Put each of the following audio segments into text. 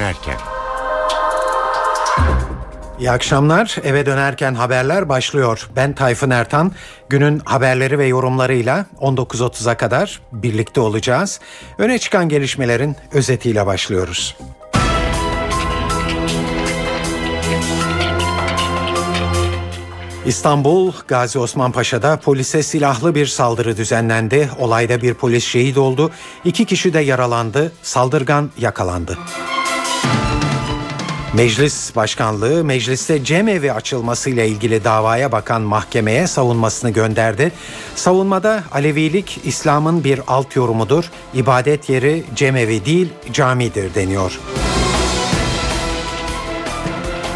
dönerken. İyi akşamlar. Eve dönerken haberler başlıyor. Ben Tayfun Ertan. Günün haberleri ve yorumlarıyla 19.30'a kadar birlikte olacağız. Öne çıkan gelişmelerin özetiyle başlıyoruz. İstanbul Gazi Osman Paşa'da polise silahlı bir saldırı düzenlendi. Olayda bir polis şehit oldu. İki kişi de yaralandı. Saldırgan yakalandı. Meclis Başkanlığı mecliste cemevi açılmasıyla ilgili davaya bakan mahkemeye savunmasını gönderdi. Savunmada Alevilik İslam'ın bir alt yorumudur. İbadet yeri cemevi değil camidir deniyor.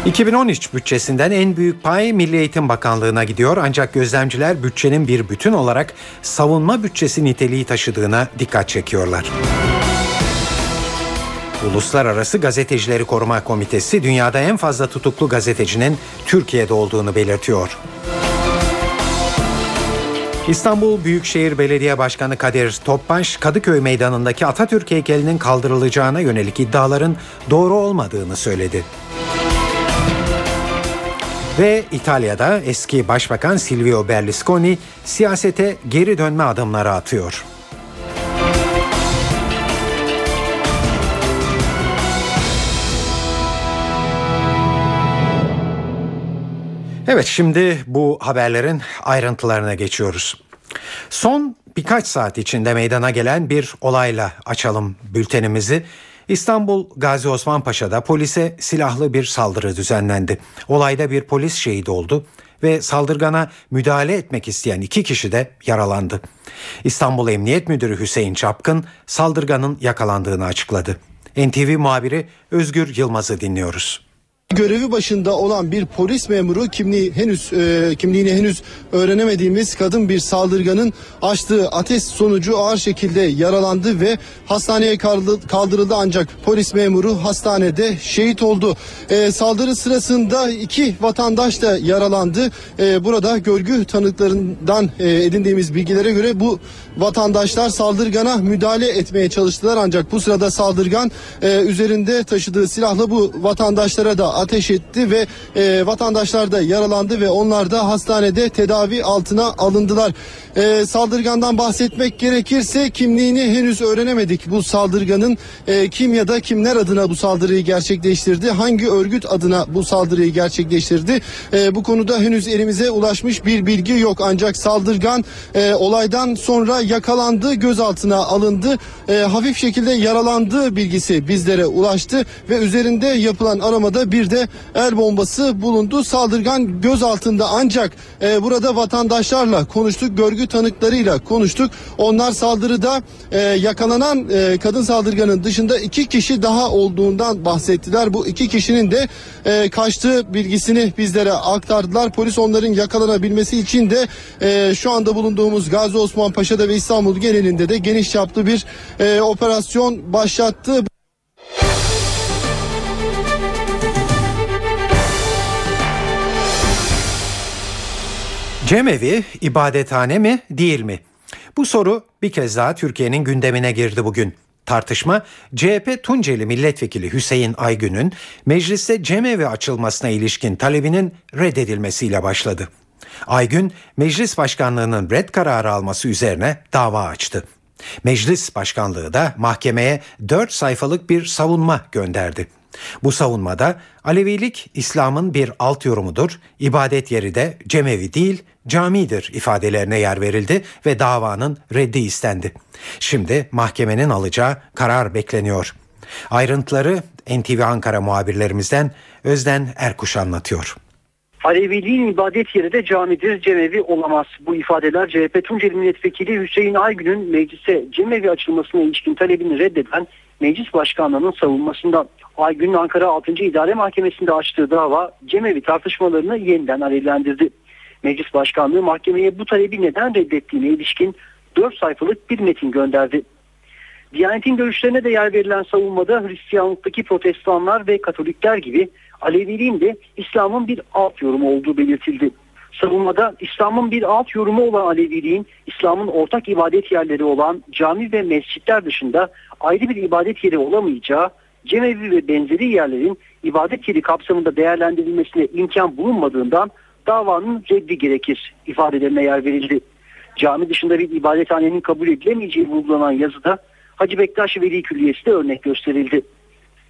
2013 bütçesinden en büyük pay Milli Eğitim Bakanlığı'na gidiyor ancak gözlemciler bütçenin bir bütün olarak savunma bütçesi niteliği taşıdığına dikkat çekiyorlar. Uluslararası Gazetecileri Koruma Komitesi dünyada en fazla tutuklu gazetecinin Türkiye'de olduğunu belirtiyor. İstanbul Büyükşehir Belediye Başkanı Kadir Topbaş, Kadıköy Meydanı'ndaki Atatürk heykelinin kaldırılacağına yönelik iddiaların doğru olmadığını söyledi. Ve İtalya'da eski Başbakan Silvio Berlusconi siyasete geri dönme adımları atıyor. Evet şimdi bu haberlerin ayrıntılarına geçiyoruz. Son birkaç saat içinde meydana gelen bir olayla açalım bültenimizi. İstanbul Gazi Osman Paşa'da polise silahlı bir saldırı düzenlendi. Olayda bir polis şehit oldu ve saldırgana müdahale etmek isteyen iki kişi de yaralandı. İstanbul Emniyet Müdürü Hüseyin Çapkın saldırganın yakalandığını açıkladı. NTV muhabiri Özgür Yılmaz'ı dinliyoruz görevi başında olan bir polis memuru kimliği henüz e, kimliğini henüz öğrenemediğimiz kadın bir saldırganın açtığı ateş sonucu ağır şekilde yaralandı ve hastaneye kaldırıldı ancak polis memuru hastanede şehit oldu. E, saldırı sırasında iki vatandaş da yaralandı. E, burada görgü tanıklarından e, edindiğimiz bilgilere göre bu vatandaşlar saldırgana müdahale etmeye çalıştılar ancak bu sırada saldırgan e, üzerinde taşıdığı silahla bu vatandaşlara da ateş etti ve e, vatandaşlar da yaralandı ve onlar da hastanede tedavi altına alındılar. E, saldırgandan bahsetmek gerekirse kimliğini henüz öğrenemedik. Bu saldırganın e, kim ya da kimler adına bu saldırıyı gerçekleştirdi, hangi örgüt adına bu saldırıyı gerçekleştirdi. E, bu konuda henüz elimize ulaşmış bir bilgi yok. Ancak saldırgan e, olaydan sonra yakalandı, gözaltına alındı, e, hafif şekilde yaralandığı bilgisi bizlere ulaştı ve üzerinde yapılan aramada bir de el bombası bulundu. Saldırgan gözaltında ancak e, burada vatandaşlarla konuştuk, görgü tanıklarıyla konuştuk. Onlar saldırıda e, yakalanan e, kadın saldırganın dışında iki kişi daha olduğundan bahsettiler. Bu iki kişinin de e, kaçtığı bilgisini bizlere aktardılar. Polis onların yakalanabilmesi için de e, şu anda bulunduğumuz Gazi Osman Paşa'da ve İstanbul genelinde de geniş çaplı bir e, operasyon başlattı. Cemevi ibadethane mi değil mi? Bu soru bir kez daha Türkiye'nin gündemine girdi bugün. Tartışma CHP Tunceli Milletvekili Hüseyin Aygün'ün mecliste cemevi açılmasına ilişkin talebinin reddedilmesiyle başladı. Aygün meclis başkanlığının red kararı alması üzerine dava açtı. Meclis başkanlığı da mahkemeye 4 sayfalık bir savunma gönderdi. Bu savunmada Alevilik İslam'ın bir alt yorumudur, ibadet yeri de cemevi değil camidir ifadelerine yer verildi ve davanın reddi istendi. Şimdi mahkemenin alacağı karar bekleniyor. Ayrıntıları NTV Ankara muhabirlerimizden Özden Erkuş anlatıyor. Aleviliğin ibadet yeri de camidir, cemevi olamaz. Bu ifadeler CHP Tunceli Milletvekili Hüseyin Aygün'ün meclise cemevi açılmasına ilişkin talebini reddeden Meclis Başkanlığı'nın savunmasından. Aygün'ün Ankara 6. İdare Mahkemesi'nde açtığı dava cemevi tartışmalarını yeniden alevlendirdi. Meclis Başkanlığı mahkemeye bu talebi neden reddettiğine ilişkin 4 sayfalık bir metin gönderdi. Diyanetin görüşlerine de yer verilen savunmada Hristiyanlıktaki protestanlar ve Katolikler gibi Aleviliğin de İslam'ın bir alt yorumu olduğu belirtildi. Savunmada İslam'ın bir alt yorumu olan Aleviliğin İslam'ın ortak ibadet yerleri olan cami ve mescitler dışında ayrı bir ibadet yeri olamayacağı cemevi ve benzeri yerlerin ibadet yeri kapsamında değerlendirilmesine imkan bulunmadığından davanın reddi gerekir ifadelerine yer verildi. Cami dışında bir ibadethanenin kabul edilemeyeceği vurgulanan yazıda Hacı Bektaş Veli Külliyesi de örnek gösterildi.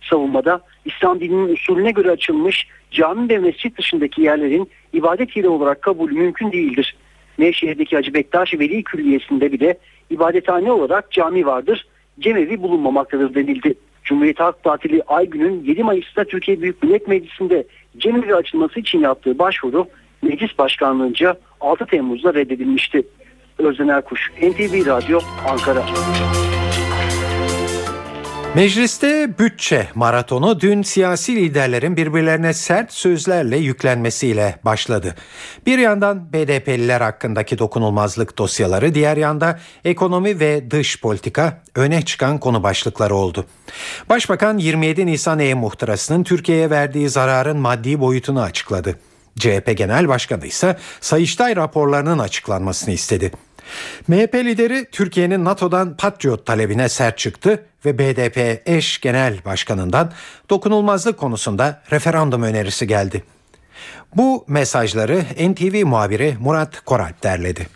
Savunmada İslam dininin usulüne göre açılmış cami ve mescit dışındaki yerlerin ibadet yeri olarak kabul mümkün değildir. Nevşehir'deki Hacı Bektaş Veli Külliyesi'nde bile ibadethane olarak cami vardır, cemevi bulunmamaktadır denildi. Cumhuriyet Halk Partili Aygün'ün 7 Mayıs'ta Türkiye Büyük Millet Meclisi'nde cemevi açılması için yaptığı başvuru meclis başkanlığınca 6 Temmuz'da reddedilmişti. Özden Erkuş, NTV Radyo, Ankara. Mecliste bütçe maratonu dün siyasi liderlerin birbirlerine sert sözlerle yüklenmesiyle başladı. Bir yandan BDP'liler hakkındaki dokunulmazlık dosyaları, diğer yanda ekonomi ve dış politika öne çıkan konu başlıkları oldu. Başbakan 27 Nisan e-muhtırasının Türkiye'ye verdiği zararın maddi boyutunu açıkladı. CHP Genel Başkanı ise Sayıştay raporlarının açıklanmasını istedi. MHP lideri Türkiye'nin NATO'dan Patriot talebine sert çıktı ve BDP eş genel başkanından dokunulmazlık konusunda referandum önerisi geldi. Bu mesajları NTV muhabiri Murat Koralp derledi.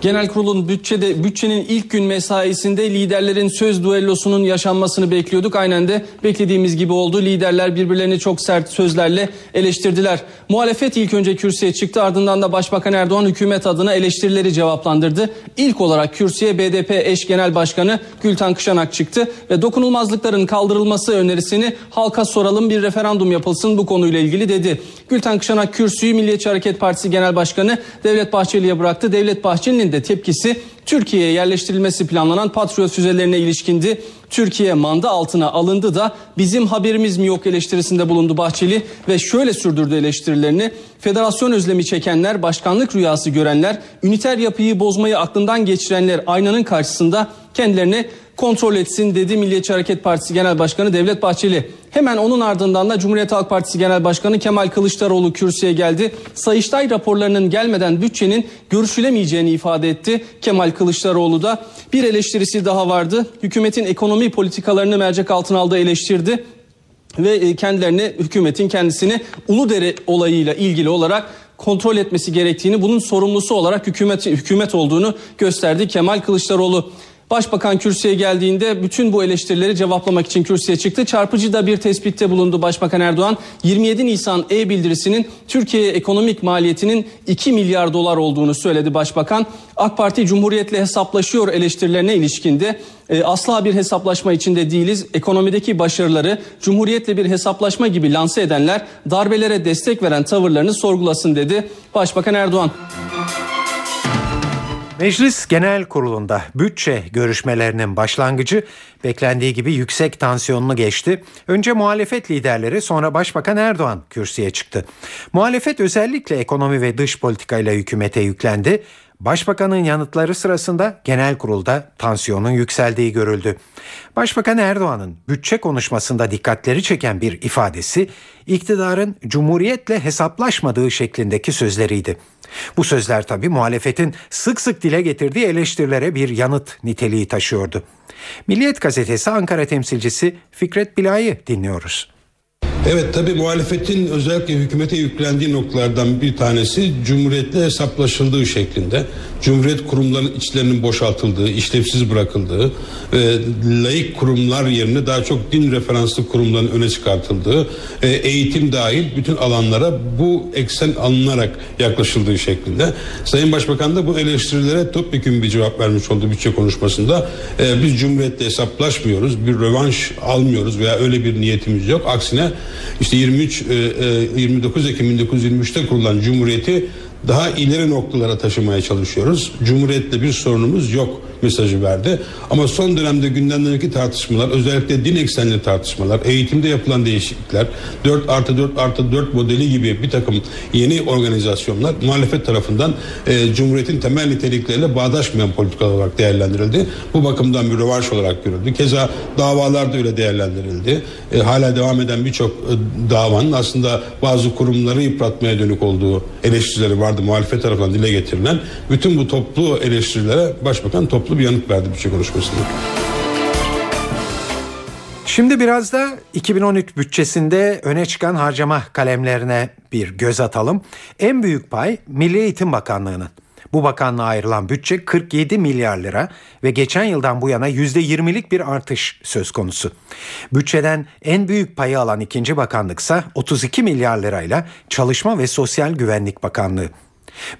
Genel kurulun bütçede bütçenin ilk gün mesaisinde liderlerin söz duellosunun yaşanmasını bekliyorduk. Aynen de beklediğimiz gibi oldu. Liderler birbirlerini çok sert sözlerle eleştirdiler. Muhalefet ilk önce kürsüye çıktı ardından da Başbakan Erdoğan hükümet adına eleştirileri cevaplandırdı. İlk olarak kürsüye BDP eş genel başkanı Gülten Kışanak çıktı ve dokunulmazlıkların kaldırılması önerisini halka soralım bir referandum yapılsın bu konuyla ilgili dedi. Gülten Kışanak kürsüyü Milliyetçi Hareket Partisi Genel Başkanı Devlet Bahçeli'ye bıraktı. Devlet Bahçeli'nin de tepkisi Türkiye'ye yerleştirilmesi planlanan Patriot füzelerine ilişkindi. Türkiye manda altına alındı da bizim haberimiz mi yok eleştirisinde bulundu Bahçeli ve şöyle sürdürdü eleştirilerini. Federasyon özlemi çekenler, başkanlık rüyası görenler, üniter yapıyı bozmayı aklından geçirenler aynanın karşısında kendilerini kontrol etsin dedi Milliyetçi Hareket Partisi Genel Başkanı Devlet Bahçeli. Hemen onun ardından da Cumhuriyet Halk Partisi Genel Başkanı Kemal Kılıçdaroğlu kürsüye geldi. Sayıştay raporlarının gelmeden bütçenin görüşülemeyeceğini ifade etti. Kemal Kılıçdaroğlu da bir eleştirisi daha vardı. Hükümetin ekonomi politikalarını mercek altına aldı eleştirdi ve e, kendilerine hükümetin kendisini Uludere olayıyla ilgili olarak kontrol etmesi gerektiğini, bunun sorumlusu olarak hükümet hükümet olduğunu gösterdi Kemal Kılıçdaroğlu. Başbakan kürsüye geldiğinde bütün bu eleştirileri cevaplamak için kürsüye çıktı. Çarpıcı da bir tespitte bulundu Başbakan Erdoğan. 27 Nisan e-bildirisinin Türkiye ekonomik maliyetinin 2 milyar dolar olduğunu söyledi Başbakan. AK Parti Cumhuriyet'le hesaplaşıyor eleştirilerine ilişkinde e, asla bir hesaplaşma içinde değiliz. Ekonomideki başarıları Cumhuriyet'le bir hesaplaşma gibi lanse edenler darbelere destek veren tavırlarını sorgulasın dedi Başbakan Erdoğan. Meclis Genel Kurulu'nda bütçe görüşmelerinin başlangıcı beklendiği gibi yüksek tansiyonlu geçti. Önce muhalefet liderleri sonra Başbakan Erdoğan kürsüye çıktı. Muhalefet özellikle ekonomi ve dış politikayla hükümete yüklendi. Başbakanın yanıtları sırasında genel kurulda tansiyonun yükseldiği görüldü. Başbakan Erdoğan'ın bütçe konuşmasında dikkatleri çeken bir ifadesi iktidarın cumhuriyetle hesaplaşmadığı şeklindeki sözleriydi. Bu sözler tabi muhalefetin sık sık dile getirdiği eleştirilere bir yanıt niteliği taşıyordu. Milliyet gazetesi Ankara temsilcisi Fikret Bilay'ı dinliyoruz. Evet tabi muhalefetin özellikle hükümete yüklendiği noktalardan bir tanesi Cumhuriyetle hesaplaşıldığı şeklinde. Cumhuriyet kurumlarının içlerinin boşaltıldığı, işlevsiz bırakıldığı ve laik kurumlar yerine daha çok din referanslı kurumların öne çıkartıldığı, e, eğitim dahil bütün alanlara bu eksen alınarak yaklaşıldığı şeklinde. Sayın Başbakan da bu eleştirilere topyekun bir cevap vermiş oldu bütçe konuşmasında. E, biz Cumhuriyetle hesaplaşmıyoruz, bir rövanş almıyoruz veya öyle bir niyetimiz yok. Aksine işte 23 29 Ekim 1923'te kurulan Cumhuriyeti daha ileri noktalara taşımaya çalışıyoruz. Cumhuriyetle bir sorunumuz yok mesajı verdi. Ama son dönemde gündemdeki tartışmalar özellikle din eksenli tartışmalar, eğitimde yapılan değişiklikler, 4 artı 4 artı 4 modeli gibi bir takım yeni organizasyonlar muhalefet tarafından e, Cumhuriyet'in temel nitelikleriyle bağdaşmayan politikalar olarak değerlendirildi. Bu bakımdan bir rövanş olarak görüldü. Keza davalar da öyle değerlendirildi. E, hala devam eden birçok e, davanın aslında bazı kurumları yıpratmaya dönük olduğu eleştirileri vardı muhalefet tarafından dile getirilen. Bütün bu toplu eleştirilere Başbakan toplu bir yanıt verdi bütçe konuşmasında. Şimdi biraz da 2013 bütçesinde öne çıkan harcama kalemlerine bir göz atalım. En büyük pay Milli Eğitim Bakanlığı'nın. Bu bakanlığa ayrılan bütçe 47 milyar lira ve geçen yıldan bu yana %20'lik bir artış söz konusu. Bütçeden en büyük payı alan ikinci bakanlıksa 32 milyar lirayla Çalışma ve Sosyal Güvenlik Bakanlığı.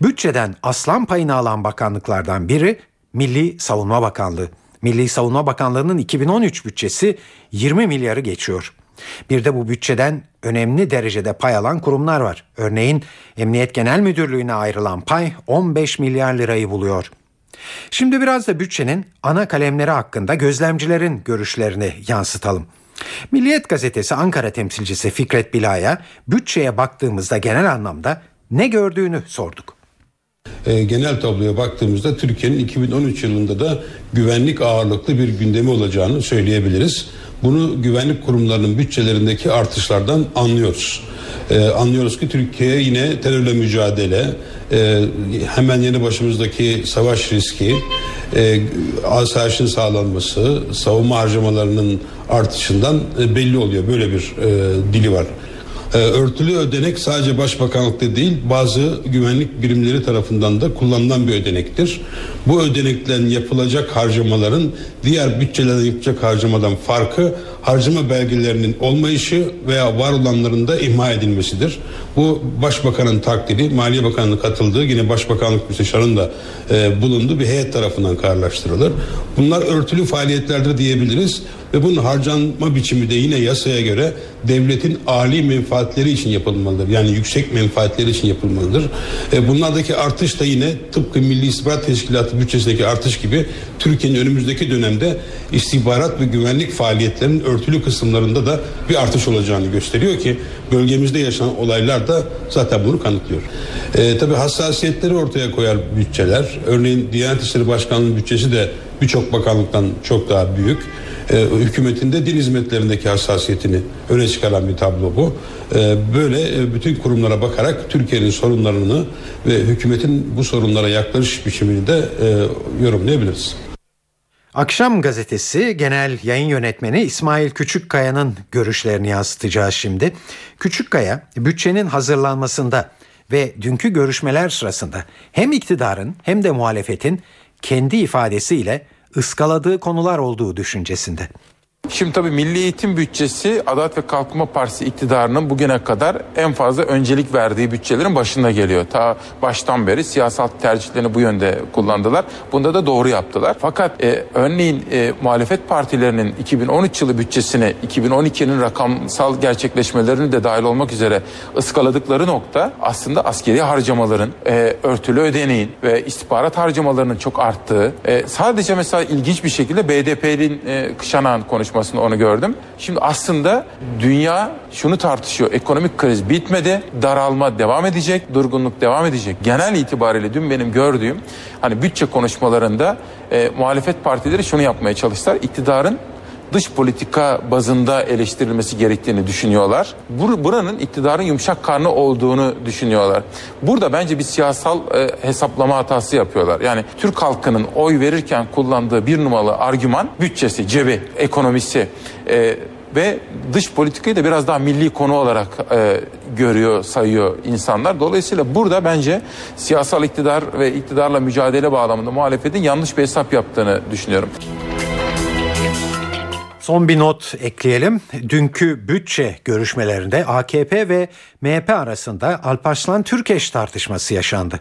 Bütçeden aslan payını alan bakanlıklardan biri Milli Savunma Bakanlığı. Milli Savunma Bakanlığı'nın 2013 bütçesi 20 milyarı geçiyor. Bir de bu bütçeden önemli derecede pay alan kurumlar var. Örneğin Emniyet Genel Müdürlüğü'ne ayrılan pay 15 milyar lirayı buluyor. Şimdi biraz da bütçenin ana kalemleri hakkında gözlemcilerin görüşlerini yansıtalım. Milliyet gazetesi Ankara temsilcisi Fikret Bila'ya bütçeye baktığımızda genel anlamda ne gördüğünü sorduk. E, genel tabloya baktığımızda Türkiye'nin 2013 yılında da güvenlik ağırlıklı bir gündemi olacağını söyleyebiliriz. Bunu güvenlik kurumlarının bütçelerindeki artışlardan anlıyoruz. Ee, anlıyoruz ki Türkiye yine terörle mücadele, e, hemen yeni başımızdaki savaş riski, e, asayişin sağlanması, savunma harcamalarının artışından e, belli oluyor. Böyle bir e, dili var. Ee, örtülü ödenek sadece başbakanlıkta değil bazı güvenlik birimleri tarafından da kullanılan bir ödenektir. Bu ödeneklerin yapılacak harcamaların diğer bütçelerden yapacak harcamadan farkı harcama belgelerinin olmayışı veya var olanların da imha edilmesidir. Bu Başbakanın takdiri, Maliye Bakanlığı katıldığı yine Başbakanlık Müsteşarı'nın da e, bulunduğu bir heyet tarafından kararlaştırılır. Bunlar örtülü faaliyetlerdir diyebiliriz ve bunun harcanma biçimi de yine yasaya göre devletin âli menfaatleri için yapılmalıdır. Yani yüksek menfaatleri için yapılmalıdır. E, bunlardaki artış da yine tıpkı Milli İstihbarat Teşkilatı bütçesindeki artış gibi Türkiye'nin önümüzdeki dönemde istihbarat ve güvenlik faaliyetlerinin örtülü kısımlarında da bir artış olacağını gösteriyor ki bölgemizde yaşanan olaylar da zaten bunu kanıtlıyor. E, tabii hassasiyetleri ortaya koyar bütçeler. Örneğin Diyanet İşleri Başkanlığı bütçesi de birçok bakanlıktan çok daha büyük e, hükümetinde din hizmetlerindeki hassasiyetini öne çıkaran bir tablo bu. E, böyle e, bütün kurumlara bakarak Türkiye'nin sorunlarını ve hükümetin bu sorunlara yaklaşış biçimini de e, yorumlayabiliriz. Akşam gazetesi genel yayın yönetmeni İsmail Küçükkaya'nın görüşlerini yansıtacağız şimdi. Küçükkaya bütçenin hazırlanmasında ve dünkü görüşmeler sırasında hem iktidarın hem de muhalefetin kendi ifadesiyle ıskaladığı konular olduğu düşüncesinde. Şimdi tabii Milli Eğitim Bütçesi Adalet ve Kalkınma Partisi iktidarının bugüne kadar en fazla öncelik verdiği bütçelerin başında geliyor. Ta baştan beri siyasal tercihlerini bu yönde kullandılar. Bunda da doğru yaptılar. Fakat e, örneğin e, muhalefet partilerinin 2013 yılı bütçesine 2012'nin rakamsal gerçekleşmelerini de dahil olmak üzere ıskaladıkları nokta aslında askeri harcamaların, e, örtülü ödeneğin ve istihbarat harcamalarının çok arttığı. E, sadece mesela ilginç bir şekilde BDP'nin e, Kışanan konuşması konuşmasında onu gördüm. Şimdi aslında dünya şunu tartışıyor. Ekonomik kriz bitmedi. Daralma devam edecek. Durgunluk devam edecek. Genel itibariyle dün benim gördüğüm hani bütçe konuşmalarında e, muhalefet partileri şunu yapmaya çalıştılar. İktidarın dış politika bazında eleştirilmesi gerektiğini düşünüyorlar. Bur buranın iktidarın yumuşak karnı olduğunu düşünüyorlar. Burada bence bir siyasal e, hesaplama hatası yapıyorlar. Yani Türk halkının oy verirken kullandığı bir numaralı argüman bütçesi, cebi, ekonomisi e, ve dış politikayı da biraz daha milli konu olarak e, görüyor, sayıyor insanlar. Dolayısıyla burada bence siyasal iktidar ve iktidarla mücadele bağlamında muhalefetin yanlış bir hesap yaptığını düşünüyorum. Son bir not ekleyelim. Dünkü bütçe görüşmelerinde AKP ve MHP arasında Alparslan Türkeş tartışması yaşandı.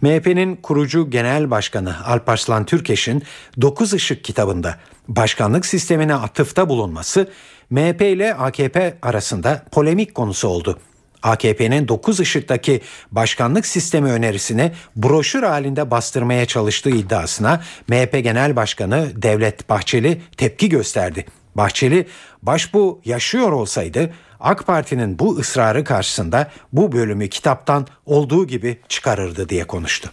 MHP'nin kurucu genel başkanı Alparslan Türkeş'in 9 Işık kitabında başkanlık sistemine atıfta bulunması MHP ile AKP arasında polemik konusu oldu. AKP'nin 9 ışıktaki başkanlık sistemi önerisini broşür halinde bastırmaya çalıştığı iddiasına MHP Genel Başkanı Devlet Bahçeli tepki gösterdi. Bahçeli başbu yaşıyor olsaydı AK Parti'nin bu ısrarı karşısında bu bölümü kitaptan olduğu gibi çıkarırdı diye konuştu.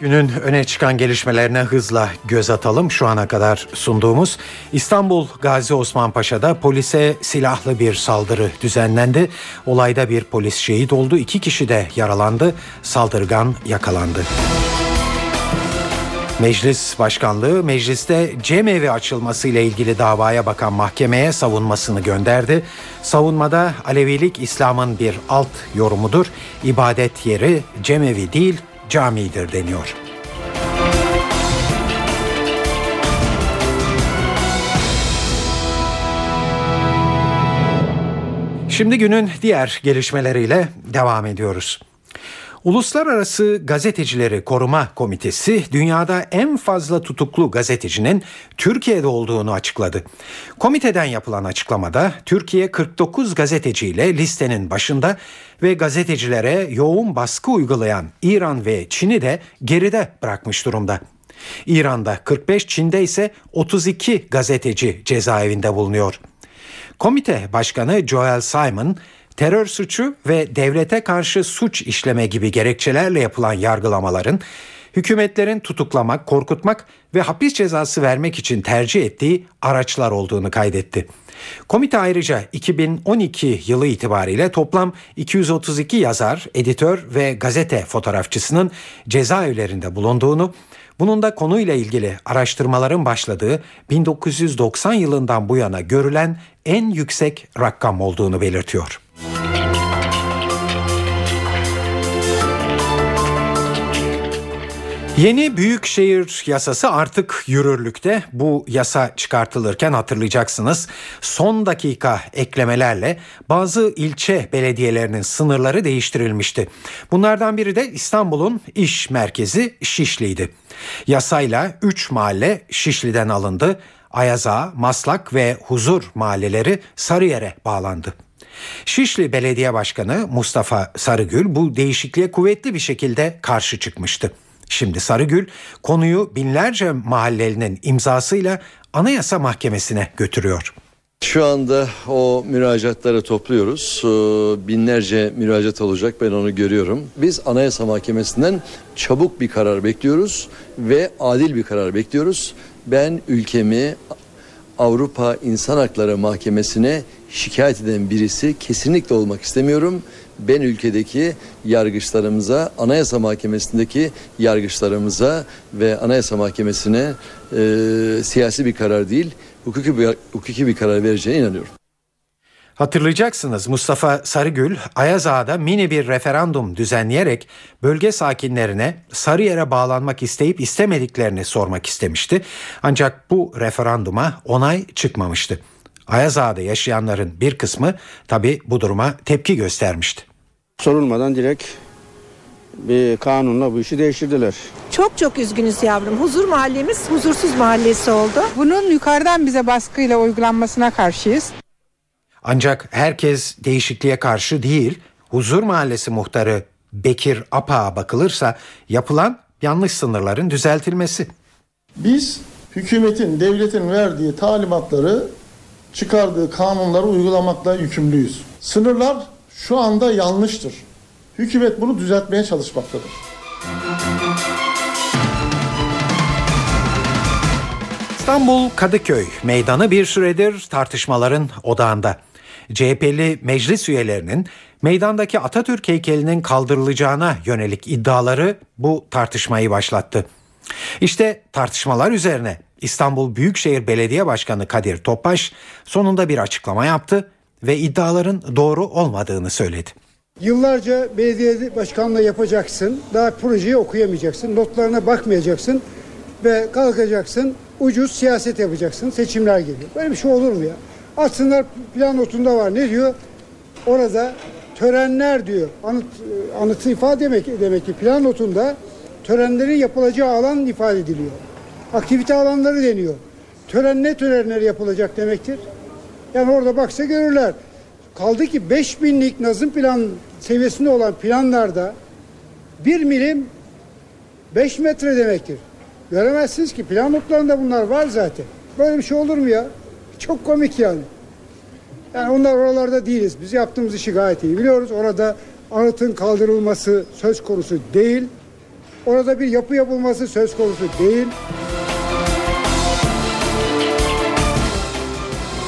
Günün öne çıkan gelişmelerine hızla göz atalım. Şu ana kadar sunduğumuz İstanbul Gazi Osman Paşa'da polise silahlı bir saldırı düzenlendi. Olayda bir polis şehit oldu, iki kişi de yaralandı. Saldırgan yakalandı. Meclis Başkanlığı mecliste cemevi açılması ile ilgili davaya bakan mahkemeye savunmasını gönderdi. Savunmada Alevilik İslam'ın bir alt yorumudur. İbadet yeri cemevi değil camidir deniyor. Şimdi günün diğer gelişmeleriyle devam ediyoruz. Uluslararası Gazetecileri Koruma Komitesi dünyada en fazla tutuklu gazetecinin Türkiye'de olduğunu açıkladı. Komiteden yapılan açıklamada Türkiye 49 gazeteciyle listenin başında ve gazetecilere yoğun baskı uygulayan İran ve Çin'i de geride bırakmış durumda. İran'da 45, Çin'de ise 32 gazeteci cezaevinde bulunuyor. Komite Başkanı Joel Simon, terör suçu ve devlete karşı suç işleme gibi gerekçelerle yapılan yargılamaların hükümetlerin tutuklamak, korkutmak ve hapis cezası vermek için tercih ettiği araçlar olduğunu kaydetti. Komite ayrıca 2012 yılı itibariyle toplam 232 yazar, editör ve gazete fotoğrafçısının cezaevlerinde bulunduğunu, bunun da konuyla ilgili araştırmaların başladığı 1990 yılından bu yana görülen en yüksek rakam olduğunu belirtiyor. Yeni büyükşehir yasası artık yürürlükte. Bu yasa çıkartılırken hatırlayacaksınız son dakika eklemelerle bazı ilçe belediyelerinin sınırları değiştirilmişti. Bunlardan biri de İstanbul'un iş merkezi Şişli'ydi. Yasayla 3 mahalle Şişli'den alındı. Ayaza, Maslak ve Huzur mahalleleri Sarıyer'e bağlandı. Şişli Belediye Başkanı Mustafa Sarıgül bu değişikliğe kuvvetli bir şekilde karşı çıkmıştı. Şimdi Sarıgül konuyu binlerce mahallelinin imzasıyla Anayasa Mahkemesi'ne götürüyor. Şu anda o müracaatları topluyoruz. Ee, binlerce müracaat olacak ben onu görüyorum. Biz Anayasa Mahkemesi'nden çabuk bir karar bekliyoruz ve adil bir karar bekliyoruz. Ben ülkemi Avrupa İnsan Hakları Mahkemesi'ne şikayet eden birisi kesinlikle olmak istemiyorum. Ben ülkedeki yargıçlarımıza, Anayasa Mahkemesi'ndeki yargıçlarımıza ve Anayasa Mahkemesi'ne e, siyasi bir karar değil, hukuki bir, hukuki bir karar vereceğine inanıyorum. Hatırlayacaksınız Mustafa Sarıgül Ayaz Ağa'da mini bir referandum düzenleyerek bölge sakinlerine Sarıyer'e bağlanmak isteyip istemediklerini sormak istemişti. Ancak bu referanduma onay çıkmamıştı. Ayaz Ağa'da yaşayanların bir kısmı tabi bu duruma tepki göstermişti. Sorulmadan direkt bir kanunla bu işi değiştirdiler. Çok çok üzgünüz yavrum. Huzur mahallemiz huzursuz mahallesi oldu. Bunun yukarıdan bize baskıyla uygulanmasına karşıyız. Ancak herkes değişikliğe karşı değil. Huzur Mahallesi muhtarı Bekir Apa'a bakılırsa yapılan yanlış sınırların düzeltilmesi. Biz hükümetin, devletin verdiği talimatları çıkardığı kanunları uygulamakla yükümlüyüz. Sınırlar şu anda yanlıştır. Hükümet bunu düzeltmeye çalışmaktadır. İstanbul Kadıköy meydanı bir süredir tartışmaların odağında. CHP'li meclis üyelerinin meydandaki Atatürk heykelinin kaldırılacağına yönelik iddiaları bu tartışmayı başlattı. İşte tartışmalar üzerine İstanbul Büyükşehir Belediye Başkanı Kadir Topbaş sonunda bir açıklama yaptı ve iddiaların doğru olmadığını söyledi. Yıllarca belediye başkanlığı yapacaksın, daha projeyi okuyamayacaksın, notlarına bakmayacaksın ve kalkacaksın, ucuz siyaset yapacaksın, seçimler geliyor. Böyle bir şey olur mu ya? Aslında plan notunda var. Ne diyor? Orada törenler diyor. Anıt, anıtı ifade demek, demek ki plan notunda törenlerin yapılacağı alan ifade ediliyor. Aktivite alanları deniyor. Tören ne törenler yapılacak demektir? Yani orada baksa görürler. Kaldı ki 5000'lik nazım plan seviyesinde olan planlarda bir milim 5 metre demektir. Göremezsiniz ki plan notlarında bunlar var zaten. Böyle bir şey olur mu ya? Çok komik yani. Yani onlar oralarda değiliz. Biz yaptığımız işi gayet iyi biliyoruz. Orada anıtın kaldırılması söz konusu değil. Orada bir yapı yapılması söz konusu değil.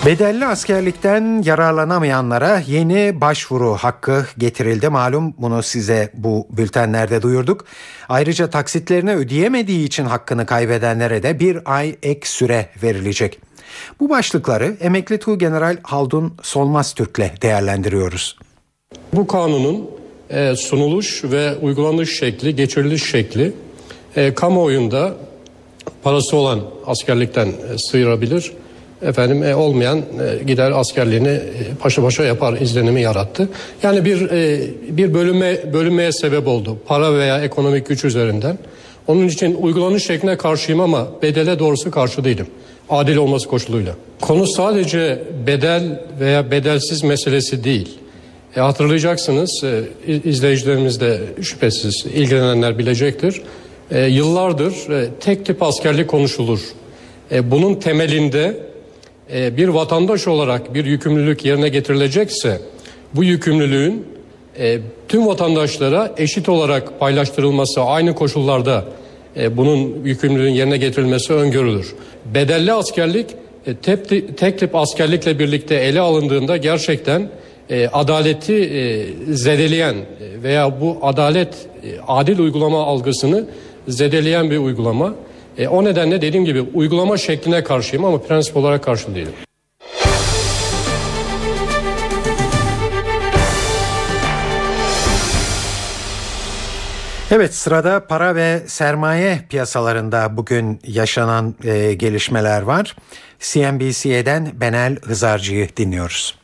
Bedelli askerlikten yararlanamayanlara yeni başvuru hakkı getirildi. Malum bunu size bu bültenlerde duyurduk. Ayrıca taksitlerini ödeyemediği için hakkını kaybedenlere de bir ay ek süre verilecek. Bu başlıkları emekli Tuğgeneral Haldun Solmaz Türk'le değerlendiriyoruz. Bu kanunun e, sunuluş ve uygulanış şekli, geçiriliş şekli e, kamuoyunda parası olan askerlikten e, sıyırabilir. Efendim e, olmayan e, gider askerliğini e, paşa paşa yapar izlenimi yarattı. Yani bir e, bir bölüme bölünmeye sebep oldu. Para veya ekonomik güç üzerinden. Onun için uygulanış şekline karşıyım ama bedele doğrusu karşı değilim. Adil olması koşuluyla. Konu sadece bedel veya bedelsiz meselesi değil. E, hatırlayacaksınız e, izleyicilerimiz de şüphesiz ilgilenenler bilecektir. E, yıllardır e, tek tip askerlik konuşulur. E, bunun temelinde e, bir vatandaş olarak bir yükümlülük yerine getirilecekse bu yükümlülüğün e, tüm vatandaşlara eşit olarak paylaştırılması aynı koşullarda e, bunun yükümlülüğün yerine getirilmesi öngörülür. Bedelli askerlik tek, tip askerlikle birlikte ele alındığında gerçekten adaleti e, zedeleyen veya bu adalet adil uygulama algısını zedeleyen bir uygulama. E, o nedenle dediğim gibi uygulama şekline karşıyım ama prensip olarak karşı değilim. Evet sırada para ve sermaye piyasalarında bugün yaşanan e, gelişmeler var. CNBC'den Benel Hızarcı'yı dinliyoruz.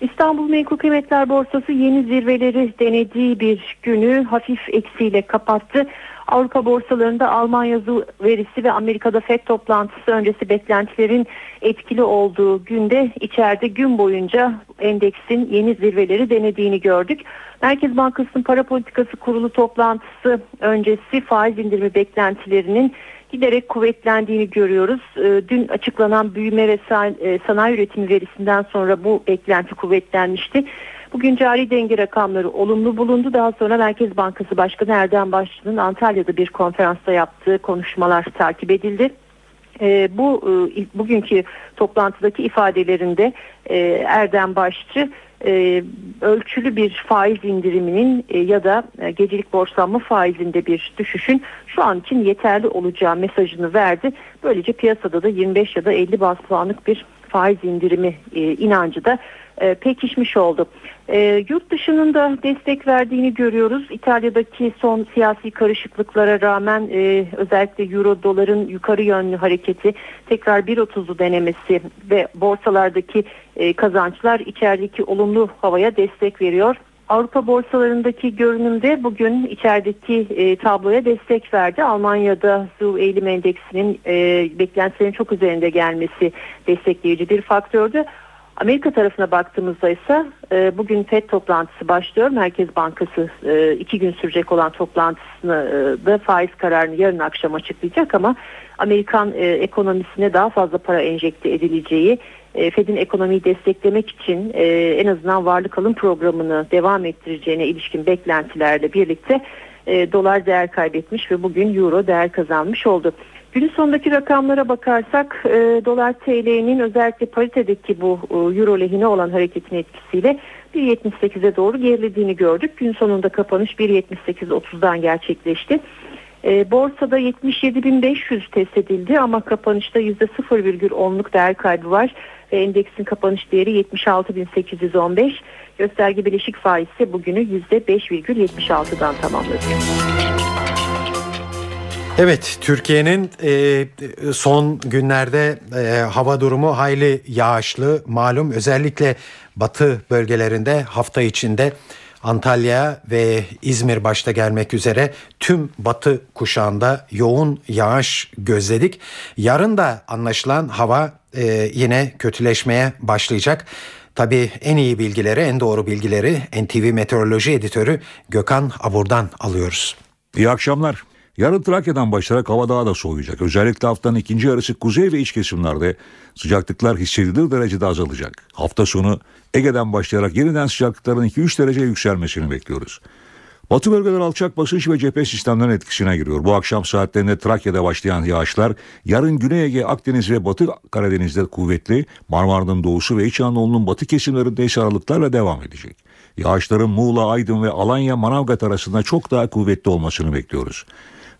İstanbul Menkul Kıymetler Borsası yeni zirveleri denediği bir günü hafif eksiyle kapattı. Avrupa borsalarında Alman yazı verisi ve Amerika'da FED toplantısı öncesi beklentilerin etkili olduğu günde içeride gün boyunca endeksin yeni zirveleri denediğini gördük. Merkez Bankası'nın para politikası kurulu toplantısı öncesi faiz indirimi beklentilerinin giderek kuvvetlendiğini görüyoruz. Dün açıklanan büyüme ve sanayi üretimi verisinden sonra bu beklenti kuvvetlenmişti. Bugün cari denge rakamları olumlu bulundu. Daha sonra Merkez Bankası Başkanı Erdem Başçı'nın Antalya'da bir konferansta yaptığı konuşmalar takip edildi. E, bu e, bugünkü toplantıdaki ifadelerinde e, Erdem Başçı e, ölçülü bir faiz indiriminin e, ya da e, gecelik borçlanma faizinde bir düşüşün şu an için yeterli olacağı mesajını verdi. Böylece piyasada da 25 ya da 50 bas puanlık bir faiz indirimi e, inancı da e, pekişmiş oldu. E, yurt dışının da destek verdiğini görüyoruz. İtalya'daki son siyasi karışıklıklara rağmen e, özellikle euro doların yukarı yönlü hareketi tekrar 1.30'u denemesi ve borsalardaki e, kazançlar içerideki olumlu havaya destek veriyor. Avrupa borsalarındaki görünümde bugün içerideki e, tabloya destek verdi. Almanya'da ZU eğilim endeksinin e, beklentilerin çok üzerinde gelmesi destekleyici bir faktördü. Amerika tarafına baktığımızda ise e, bugün FED toplantısı başlıyor. Merkez Bankası e, iki gün sürecek olan toplantısını e, da faiz kararını yarın akşam açıklayacak ama Amerikan e, ekonomisine daha fazla para enjekte edileceği, e, Fed'in ekonomiyi desteklemek için e, en azından varlık alım programını devam ettireceğine ilişkin beklentilerle birlikte e, dolar değer kaybetmiş ve bugün euro değer kazanmış oldu. Günün sonundaki rakamlara bakarsak e, dolar TL'nin özellikle paritedeki bu e, euro lehine olan hareketin etkisiyle 1.78'e doğru gerilediğini gördük. Gün sonunda kapanış 1.78.30'dan gerçekleşti. E, borsada 77.500 test edildi ama kapanışta %0,10'luk değer kaybı var ve endeksin kapanış değeri 76.815. Gösterge bileşik faiz ise bugünü %5,76'dan tamamladı. Evet, Türkiye'nin e, son günlerde e, hava durumu hayli yağışlı. Malum özellikle batı bölgelerinde hafta içinde Antalya ve İzmir başta gelmek üzere tüm batı kuşağında yoğun yağış gözledik. Yarın da anlaşılan hava e, yine kötüleşmeye başlayacak. Tabii en iyi bilgileri, en doğru bilgileri NTV Meteoroloji Editörü Gökhan Abur'dan alıyoruz. İyi akşamlar. Yarın Trakya'dan başlayarak hava daha da soğuyacak. Özellikle haftanın ikinci yarısı kuzey ve iç kesimlerde sıcaklıklar hissedilir derecede azalacak. Hafta sonu Ege'den başlayarak yeniden sıcaklıkların 2-3 derece yükselmesini bekliyoruz. Batı bölgeler alçak basınç ve cephe sistemlerinin etkisine giriyor. Bu akşam saatlerinde Trakya'da başlayan yağışlar yarın Güney Ege, Akdeniz ve Batı Karadeniz'de kuvvetli, Marmara'nın doğusu ve İç Anadolu'nun batı kesimlerinde ise aralıklarla devam edecek. Yağışların Muğla, Aydın ve Alanya, Manavgat arasında çok daha kuvvetli olmasını bekliyoruz.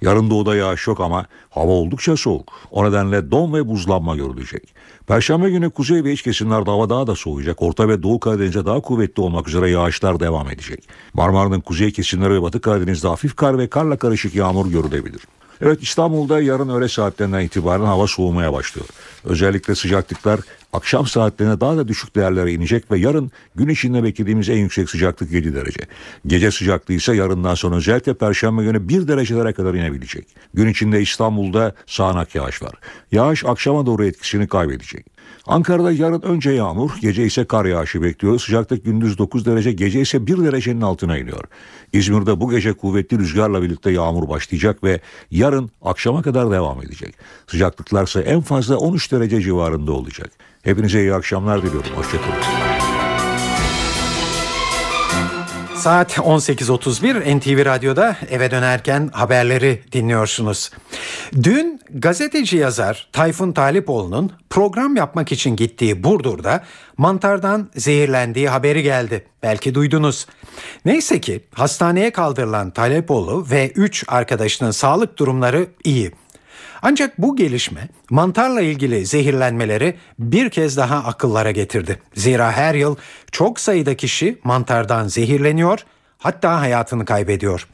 Yarın doğuda yağış yok ama hava oldukça soğuk. O nedenle don ve buzlanma görülecek. Perşembe günü kuzey ve iç kesimlerde hava daha da soğuyacak. Orta ve Doğu Karadeniz'de daha kuvvetli olmak üzere yağışlar devam edecek. Marmara'nın kuzey kesimleri ve Batı Karadeniz'de hafif kar ve karla karışık yağmur görülebilir. Evet İstanbul'da yarın öğle saatlerinden itibaren hava soğumaya başlıyor. Özellikle sıcaklıklar akşam saatlerine daha da düşük değerlere inecek ve yarın gün içinde beklediğimiz en yüksek sıcaklık 7 derece. Gece sıcaklığı ise yarından sonra özellikle perşembe günü 1 derecelere kadar inebilecek. Gün içinde İstanbul'da sağanak yağış var. Yağış akşama doğru etkisini kaybedecek. Ankara'da yarın önce yağmur, gece ise kar yağışı bekliyor. Sıcaklık gündüz 9 derece, gece ise 1 derecenin altına iniyor. İzmir'de bu gece kuvvetli rüzgarla birlikte yağmur başlayacak ve yarın akşama kadar devam edecek. Sıcaklıklar ise en fazla 13 derece civarında olacak. Hepinize iyi akşamlar diliyorum. Hoşçakalın. Saat 18.31 NTV Radyo'da eve dönerken haberleri dinliyorsunuz. Dün gazeteci yazar Tayfun Talipoğlu'nun program yapmak için gittiği Burdur'da mantardan zehirlendiği haberi geldi. Belki duydunuz. Neyse ki hastaneye kaldırılan Talipoğlu ve 3 arkadaşının sağlık durumları iyi. Ancak bu gelişme mantarla ilgili zehirlenmeleri bir kez daha akıllara getirdi. Zira her yıl çok sayıda kişi mantardan zehirleniyor, hatta hayatını kaybediyor.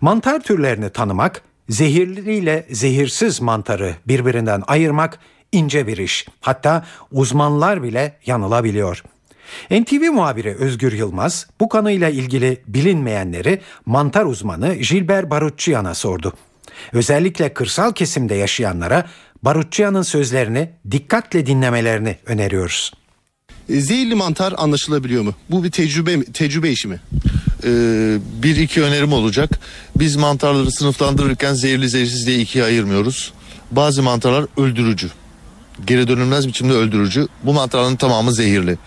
Mantar türlerini tanımak, zehirli ile zehirsiz mantarı birbirinden ayırmak ince bir iş. Hatta uzmanlar bile yanılabiliyor. NTV muhabiri Özgür Yılmaz bu konuyla ilgili bilinmeyenleri mantar uzmanı Gilbert Barutçıyan'a sordu. Özellikle kırsal kesimde yaşayanlara Barutçıyan'ın sözlerini dikkatle dinlemelerini öneriyoruz. E, zehirli mantar anlaşılabiliyor mu? Bu bir tecrübe tecrübe işi mi? Ee, bir iki önerim olacak. Biz mantarları sınıflandırırken zehirli zehirsiz diye ikiye ayırmıyoruz. Bazı mantarlar öldürücü. Geri dönülmez biçimde öldürücü. Bu mantarların tamamı zehirli.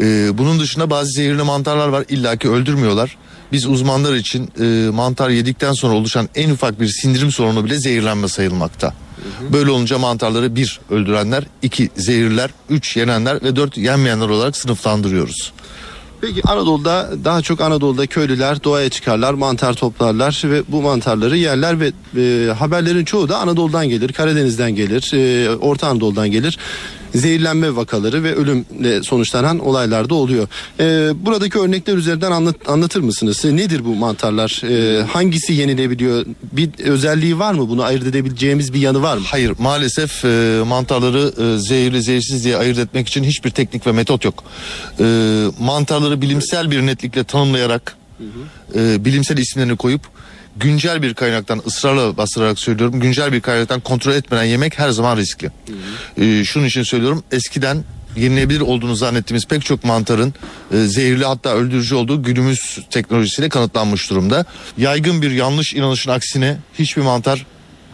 Ee, bunun dışında bazı zehirli mantarlar var. İlla ki öldürmüyorlar. Biz uzmanlar için e, mantar yedikten sonra oluşan en ufak bir sindirim sorunu bile zehirlenme sayılmakta. Böyle olunca mantarları bir öldürenler, iki zehirler, üç yenenler ve dört yenmeyenler olarak sınıflandırıyoruz. Peki Anadolu'da daha çok Anadolu'da köylüler doğaya çıkarlar, mantar toplarlar ve bu mantarları yerler ve e, haberlerin çoğu da Anadolu'dan gelir, Karadeniz'den gelir, e, Orta Anadolu'dan gelir. Zehirlenme vakaları ve ölümle sonuçlanan olaylar da oluyor. E, buradaki örnekler üzerinden anlat, anlatır mısınız? Nedir bu mantarlar? E, hangisi yenilebiliyor? Bir özelliği var mı? Bunu ayırt edebileceğimiz bir yanı var mı? Hayır maalesef e, mantarları e, zehirli zehirsiz diye ayırt etmek için hiçbir teknik ve metot yok. E, mantarları bilimsel bir netlikle tanımlayarak e, bilimsel isimlerini koyup güncel bir kaynaktan ısrarla bastırarak söylüyorum güncel bir kaynaktan kontrol etmeden yemek her zaman riskli. E, şunun için söylüyorum eskiden yenilebilir olduğunu zannettiğimiz pek çok mantarın e, zehirli hatta öldürücü olduğu günümüz teknolojisiyle kanıtlanmış durumda. Yaygın bir yanlış inanışın aksine hiçbir mantar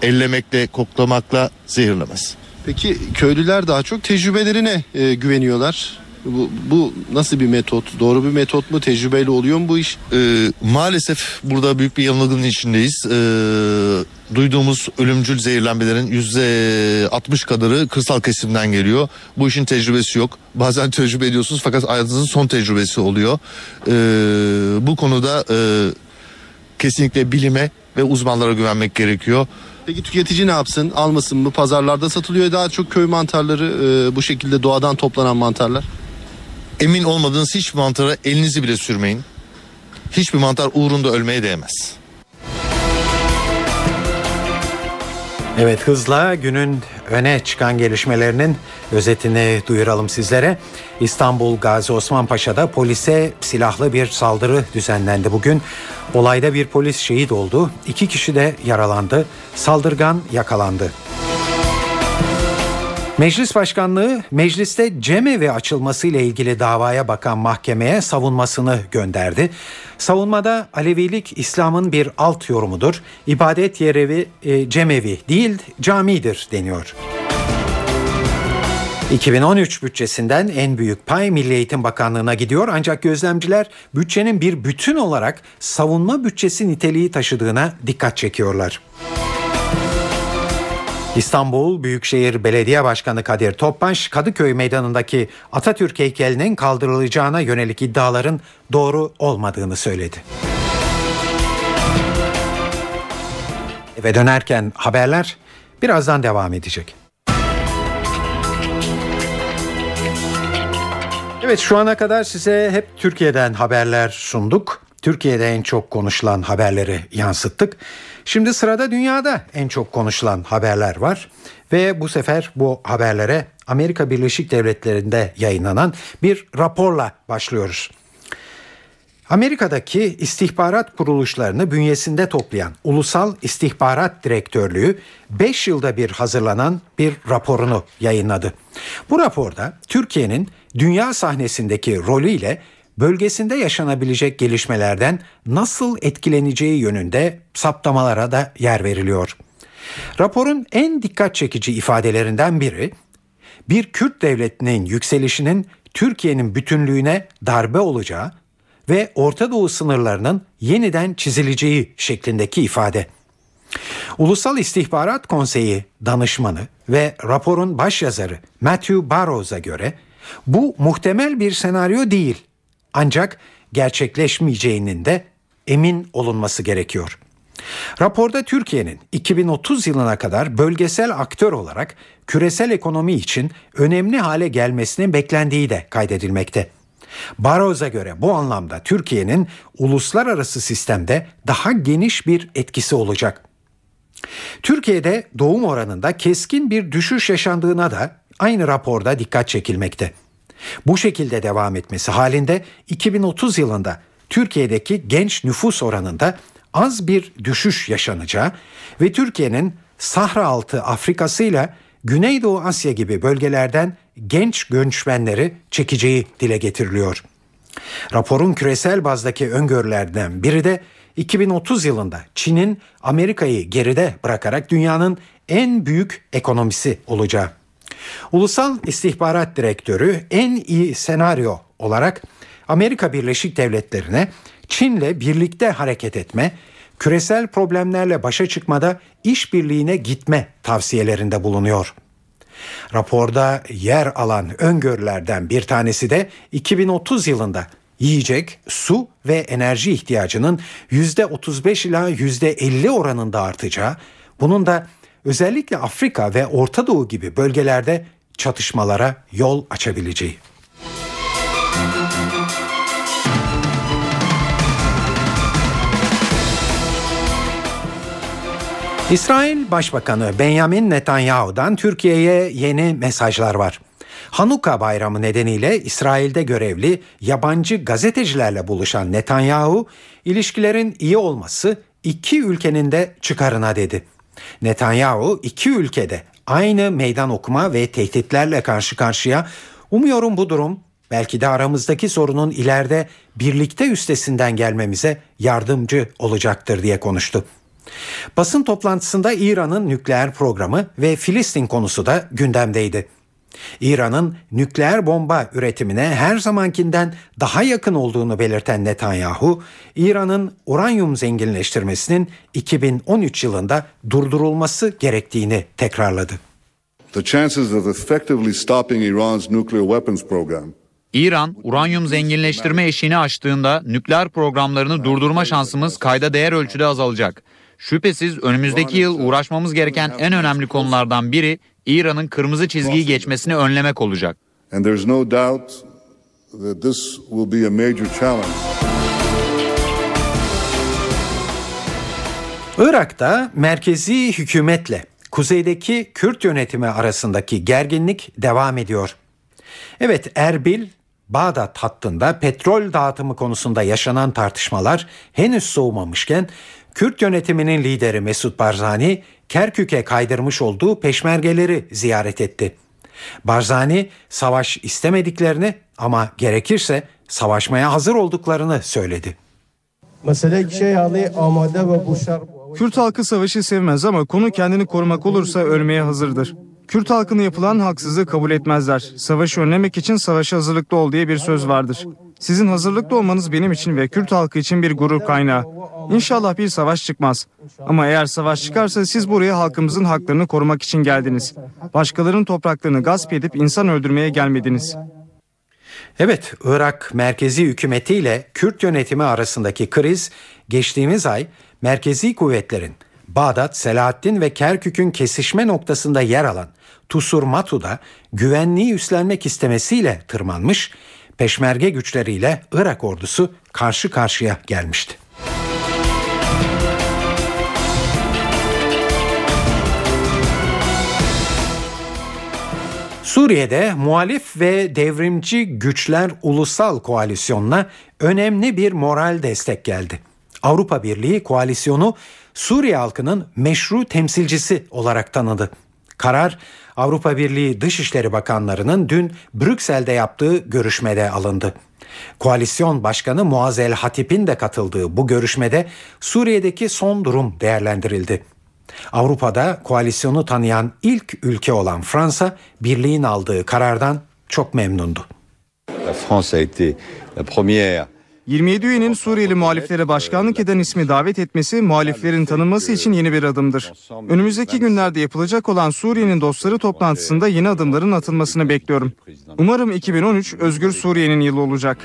ellemekle, koklamakla zehirlemez. Peki köylüler daha çok tecrübelerine e, güveniyorlar. Bu, bu nasıl bir metot? Doğru bir metot mu? Tecrübeyle oluyor mu bu iş? Ee, maalesef burada büyük bir yanılgının içindeyiz. Ee, duyduğumuz ölümcül zehirlenmelerin yüzde 60 kadarı kırsal kesimden geliyor. Bu işin tecrübesi yok. Bazen tecrübe ediyorsunuz fakat hayatınızın son tecrübesi oluyor. Ee, bu konuda e, kesinlikle bilime ve uzmanlara güvenmek gerekiyor. Peki tüketici ne yapsın? Almasın mı? Pazarlarda satılıyor daha çok köy mantarları e, bu şekilde doğadan toplanan mantarlar. Emin olmadığınız hiçbir mantara elinizi bile sürmeyin. Hiçbir mantar uğrunda ölmeye değmez. Evet hızla günün öne çıkan gelişmelerinin özetini duyuralım sizlere. İstanbul Gazi Osman Paşa'da polise silahlı bir saldırı düzenlendi bugün. Olayda bir polis şehit oldu, iki kişi de yaralandı, saldırgan yakalandı. Meclis Başkanlığı mecliste cemevi açılması ile ilgili davaya bakan mahkemeye savunmasını gönderdi. Savunmada Alevilik İslam'ın bir alt yorumudur. İbadet yeri e, cemevi değil camidir deniyor. 2013 bütçesinden en büyük pay Milli Eğitim Bakanlığı'na gidiyor ancak gözlemciler bütçenin bir bütün olarak savunma bütçesi niteliği taşıdığına dikkat çekiyorlar. İstanbul Büyükşehir Belediye Başkanı Kadir Topbaş, Kadıköy Meydanı'ndaki Atatürk heykelinin kaldırılacağına yönelik iddiaların doğru olmadığını söyledi. Eve dönerken haberler birazdan devam edecek. Evet şu ana kadar size hep Türkiye'den haberler sunduk. Türkiye'de en çok konuşulan haberleri yansıttık. Şimdi sırada dünyada en çok konuşulan haberler var ve bu sefer bu haberlere Amerika Birleşik Devletleri'nde yayınlanan bir raporla başlıyoruz. Amerika'daki istihbarat kuruluşlarını bünyesinde toplayan Ulusal İstihbarat Direktörlüğü 5 yılda bir hazırlanan bir raporunu yayınladı. Bu raporda Türkiye'nin dünya sahnesindeki rolüyle bölgesinde yaşanabilecek gelişmelerden nasıl etkileneceği yönünde saptamalara da yer veriliyor. Raporun en dikkat çekici ifadelerinden biri bir Kürt devletinin yükselişinin Türkiye'nin bütünlüğüne darbe olacağı ve Orta Doğu sınırlarının yeniden çizileceği şeklindeki ifade. Ulusal İstihbarat Konseyi danışmanı ve raporun başyazarı Matthew Barrows'a göre bu muhtemel bir senaryo değil ancak gerçekleşmeyeceğinin de emin olunması gerekiyor. Raporda Türkiye'nin 2030 yılına kadar bölgesel aktör olarak küresel ekonomi için önemli hale gelmesinin beklendiği de kaydedilmekte. Barros'a göre bu anlamda Türkiye'nin uluslararası sistemde daha geniş bir etkisi olacak. Türkiye'de doğum oranında keskin bir düşüş yaşandığına da aynı raporda dikkat çekilmekte. Bu şekilde devam etmesi halinde 2030 yılında Türkiye'deki genç nüfus oranında az bir düşüş yaşanacağı ve Türkiye'nin Sahra altı Afrikası ile Güneydoğu Asya gibi bölgelerden genç göçmenleri çekeceği dile getiriliyor. Raporun küresel bazdaki öngörülerden biri de 2030 yılında Çin'in Amerika'yı geride bırakarak dünyanın en büyük ekonomisi olacağı. Ulusal İstihbarat Direktörü en iyi senaryo olarak Amerika Birleşik Devletleri'ne Çin'le birlikte hareket etme, küresel problemlerle başa çıkmada işbirliğine gitme tavsiyelerinde bulunuyor. Raporda yer alan öngörülerden bir tanesi de 2030 yılında yiyecek, su ve enerji ihtiyacının %35 ila %50 oranında artacağı, bunun da özellikle Afrika ve Orta Doğu gibi bölgelerde çatışmalara yol açabileceği. İsrail Başbakanı Benjamin Netanyahu'dan Türkiye'ye yeni mesajlar var. Hanuka bayramı nedeniyle İsrail'de görevli yabancı gazetecilerle buluşan Netanyahu, ilişkilerin iyi olması iki ülkenin de çıkarına dedi. Netanyahu iki ülkede aynı meydan okuma ve tehditlerle karşı karşıya. Umuyorum bu durum belki de aramızdaki sorunun ileride birlikte üstesinden gelmemize yardımcı olacaktır diye konuştu. Basın toplantısında İran'ın nükleer programı ve Filistin konusu da gündemdeydi. İran'ın nükleer bomba üretimine her zamankinden daha yakın olduğunu belirten Netanyahu, İran'ın uranyum zenginleştirmesinin 2013 yılında durdurulması gerektiğini tekrarladı. The chances of effectively stopping Iran's nuclear weapons program İran, uranyum zenginleştirme eşiğini aştığında nükleer programlarını durdurma şansımız kayda değer ölçüde azalacak. Şüphesiz önümüzdeki yıl uğraşmamız gereken en önemli konulardan biri İran'ın kırmızı çizgiyi geçmesini önlemek olacak. And there's no doubt that this will be a major challenge. Irak'ta merkezi hükümetle kuzeydeki Kürt yönetimi arasındaki gerginlik devam ediyor. Evet Erbil, Bağdat hattında petrol dağıtımı konusunda yaşanan tartışmalar henüz soğumamışken Kürt yönetiminin lideri Mesut Barzani Kerkük'e kaydırmış olduğu peşmergeleri ziyaret etti. Barzani savaş istemediklerini ama gerekirse savaşmaya hazır olduklarını söyledi. Kürt halkı savaşı sevmez ama konu kendini korumak olursa ölmeye hazırdır. Kürt halkına yapılan haksızlığı kabul etmezler. Savaşı önlemek için savaşa hazırlıklı ol diye bir söz vardır. Sizin hazırlıklı olmanız benim için ve Kürt halkı için bir gurur kaynağı. İnşallah bir savaş çıkmaz. Ama eğer savaş çıkarsa siz buraya halkımızın haklarını korumak için geldiniz. Başkalarının topraklarını gasp edip insan öldürmeye gelmediniz. Evet, Irak merkezi hükümetiyle Kürt yönetimi arasındaki kriz geçtiğimiz ay merkezi kuvvetlerin Bağdat, Selahaddin ve Kerkük'ün kesişme noktasında yer alan Tusur Matu'da güvenliği üstlenmek istemesiyle tırmanmış, peşmerge güçleriyle Irak ordusu karşı karşıya gelmişti. Suriye'de muhalif ve devrimci güçler ulusal koalisyonuna önemli bir moral destek geldi. Avrupa Birliği koalisyonu Suriye halkının meşru temsilcisi olarak tanıdı. Karar Avrupa Birliği Dışişleri Bakanlarının dün Brüksel'de yaptığı görüşmede alındı. Koalisyon Başkanı Muazel Hatip'in de katıldığı bu görüşmede Suriye'deki son durum değerlendirildi. Avrupa'da koalisyonu tanıyan ilk ülke olan Fransa, birliğin aldığı karardan çok memnundu. La France a été la première 27 üyenin Suriyeli muhaliflere başkanlık eden ismi davet etmesi muhaliflerin tanınması için yeni bir adımdır. Önümüzdeki günlerde yapılacak olan Suriye'nin dostları toplantısında yeni adımların atılmasını bekliyorum. Umarım 2013 Özgür Suriye'nin yılı olacak.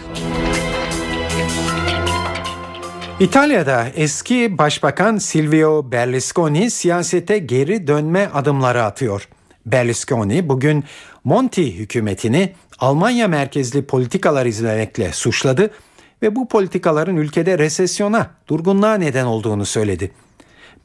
İtalya'da eski Başbakan Silvio Berlusconi siyasete geri dönme adımları atıyor. Berlusconi bugün Monti hükümetini Almanya merkezli politikalar izlemekle suçladı ve bu politikaların ülkede resesyona, durgunluğa neden olduğunu söyledi.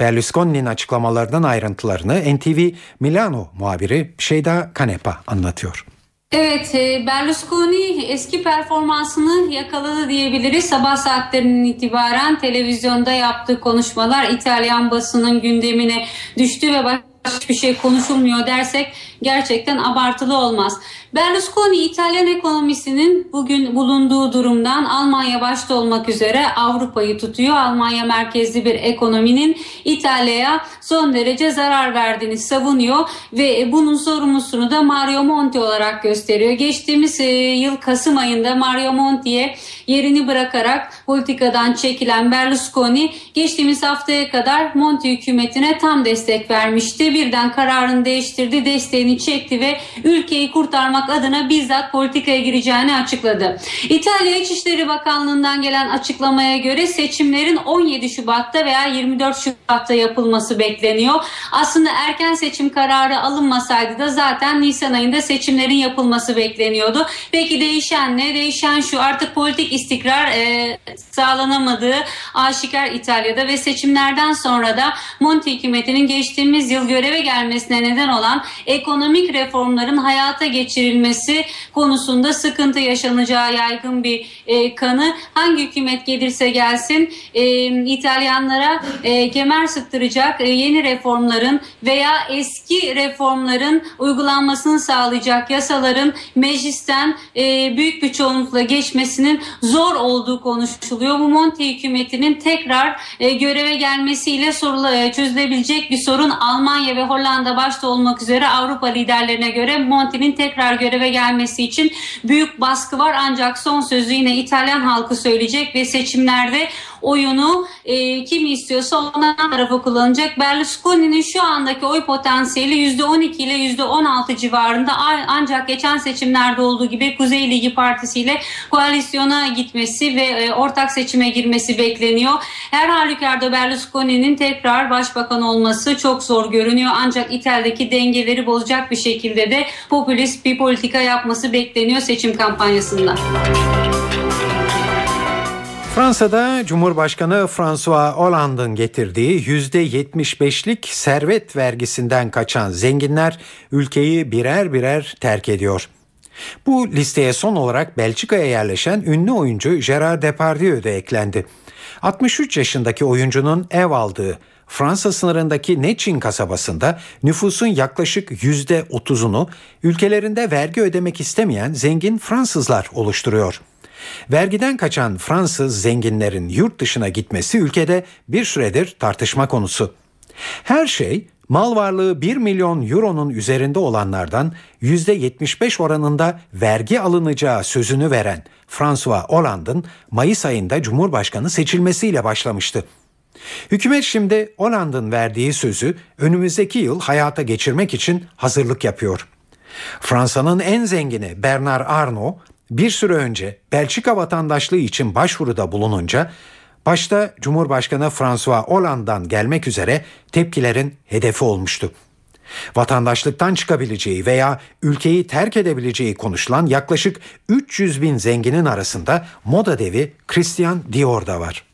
Berlusconi'nin açıklamalarından ayrıntılarını NTV Milano muhabiri Şeyda Kanepa anlatıyor. Evet, e, Berlusconi eski performansını yakaladı diyebiliriz. Sabah saatlerinden itibaren televizyonda yaptığı konuşmalar İtalyan basının gündemine düştü ve hiçbir şey konuşulmuyor dersek gerçekten abartılı olmaz. Berlusconi İtalyan ekonomisinin bugün bulunduğu durumdan Almanya başta olmak üzere Avrupa'yı tutuyor. Almanya merkezli bir ekonominin İtalya'ya son derece zarar verdiğini savunuyor ve bunun sorumlusunu da Mario Monti olarak gösteriyor. Geçtiğimiz yıl Kasım ayında Mario Monti'ye yerini bırakarak politikadan çekilen Berlusconi geçtiğimiz haftaya kadar Monti hükümetine tam destek vermişti. Birden kararını değiştirdi, desteğini çekti ve ülkeyi kurtarmak adına bizzat politikaya gireceğini açıkladı. İtalya İçişleri Bakanlığı'ndan gelen açıklamaya göre seçimlerin 17 Şubat'ta veya 24 Şubat'ta yapılması bekleniyor. Aslında erken seçim kararı alınmasaydı da zaten Nisan ayında seçimlerin yapılması bekleniyordu. Peki değişen ne? Değişen şu artık politik istikrar e, sağlanamadığı aşikar İtalya'da ve seçimlerden sonra da Monti hükümetinin geçtiğimiz yıl göreve gelmesine neden olan ekonomik reformların hayata geçirilmesi konusunda sıkıntı yaşanacağı yaygın bir e, kanı. Hangi hükümet gelirse gelsin e, İtalyanlara e, kemer sıktıracak e, yeni reformların veya eski reformların uygulanmasını sağlayacak yasaların meclisten e, büyük bir çoğunlukla geçmesinin zor olduğu konuşuluyor. Bu Monti hükümetinin tekrar e, göreve gelmesiyle sorula, e, çözülebilecek bir sorun Almanya ve Hollanda başta olmak üzere Avrupa liderlerine göre Monti'nin tekrar göreve gelmesi için büyük baskı var. Ancak son sözü yine İtalyan halkı söyleyecek ve seçimlerde oyunu e, kim istiyorsa ondan tarafa kullanacak. Berlusconi'nin şu andaki oy potansiyeli %12 ile %16 civarında ancak geçen seçimlerde olduğu gibi Kuzey Ligi Partisi ile koalisyona gitmesi ve e, ortak seçime girmesi bekleniyor. Her halükarda Berlusconi'nin tekrar başbakan olması çok zor görünüyor. Ancak İtalya'daki dengeleri bozacak bir şekilde de popülist bir politika yapması bekleniyor seçim kampanyasında. Fransa'da Cumhurbaşkanı François Hollande'ın getirdiği %75'lik servet vergisinden kaçan zenginler ülkeyi birer birer terk ediyor. Bu listeye son olarak Belçika'ya yerleşen ünlü oyuncu Gerard Depardieu de eklendi. 63 yaşındaki oyuncunun ev aldığı Fransa sınırındaki Neçin kasabasında nüfusun yaklaşık %30'unu ülkelerinde vergi ödemek istemeyen zengin Fransızlar oluşturuyor. Vergiden kaçan Fransız zenginlerin yurt dışına gitmesi ülkede bir süredir tartışma konusu. Her şey mal varlığı 1 milyon euronun üzerinde olanlardan %75 oranında vergi alınacağı sözünü veren François Hollande'ın Mayıs ayında Cumhurbaşkanı seçilmesiyle başlamıştı. Hükümet şimdi Hollande'ın verdiği sözü önümüzdeki yıl hayata geçirmek için hazırlık yapıyor. Fransa'nın en zengini Bernard Arnault bir süre önce Belçika vatandaşlığı için başvuruda bulununca başta Cumhurbaşkanı François Hollande'dan gelmek üzere tepkilerin hedefi olmuştu. Vatandaşlıktan çıkabileceği veya ülkeyi terk edebileceği konuşulan yaklaşık 300 bin zenginin arasında moda devi Christian Dior da var.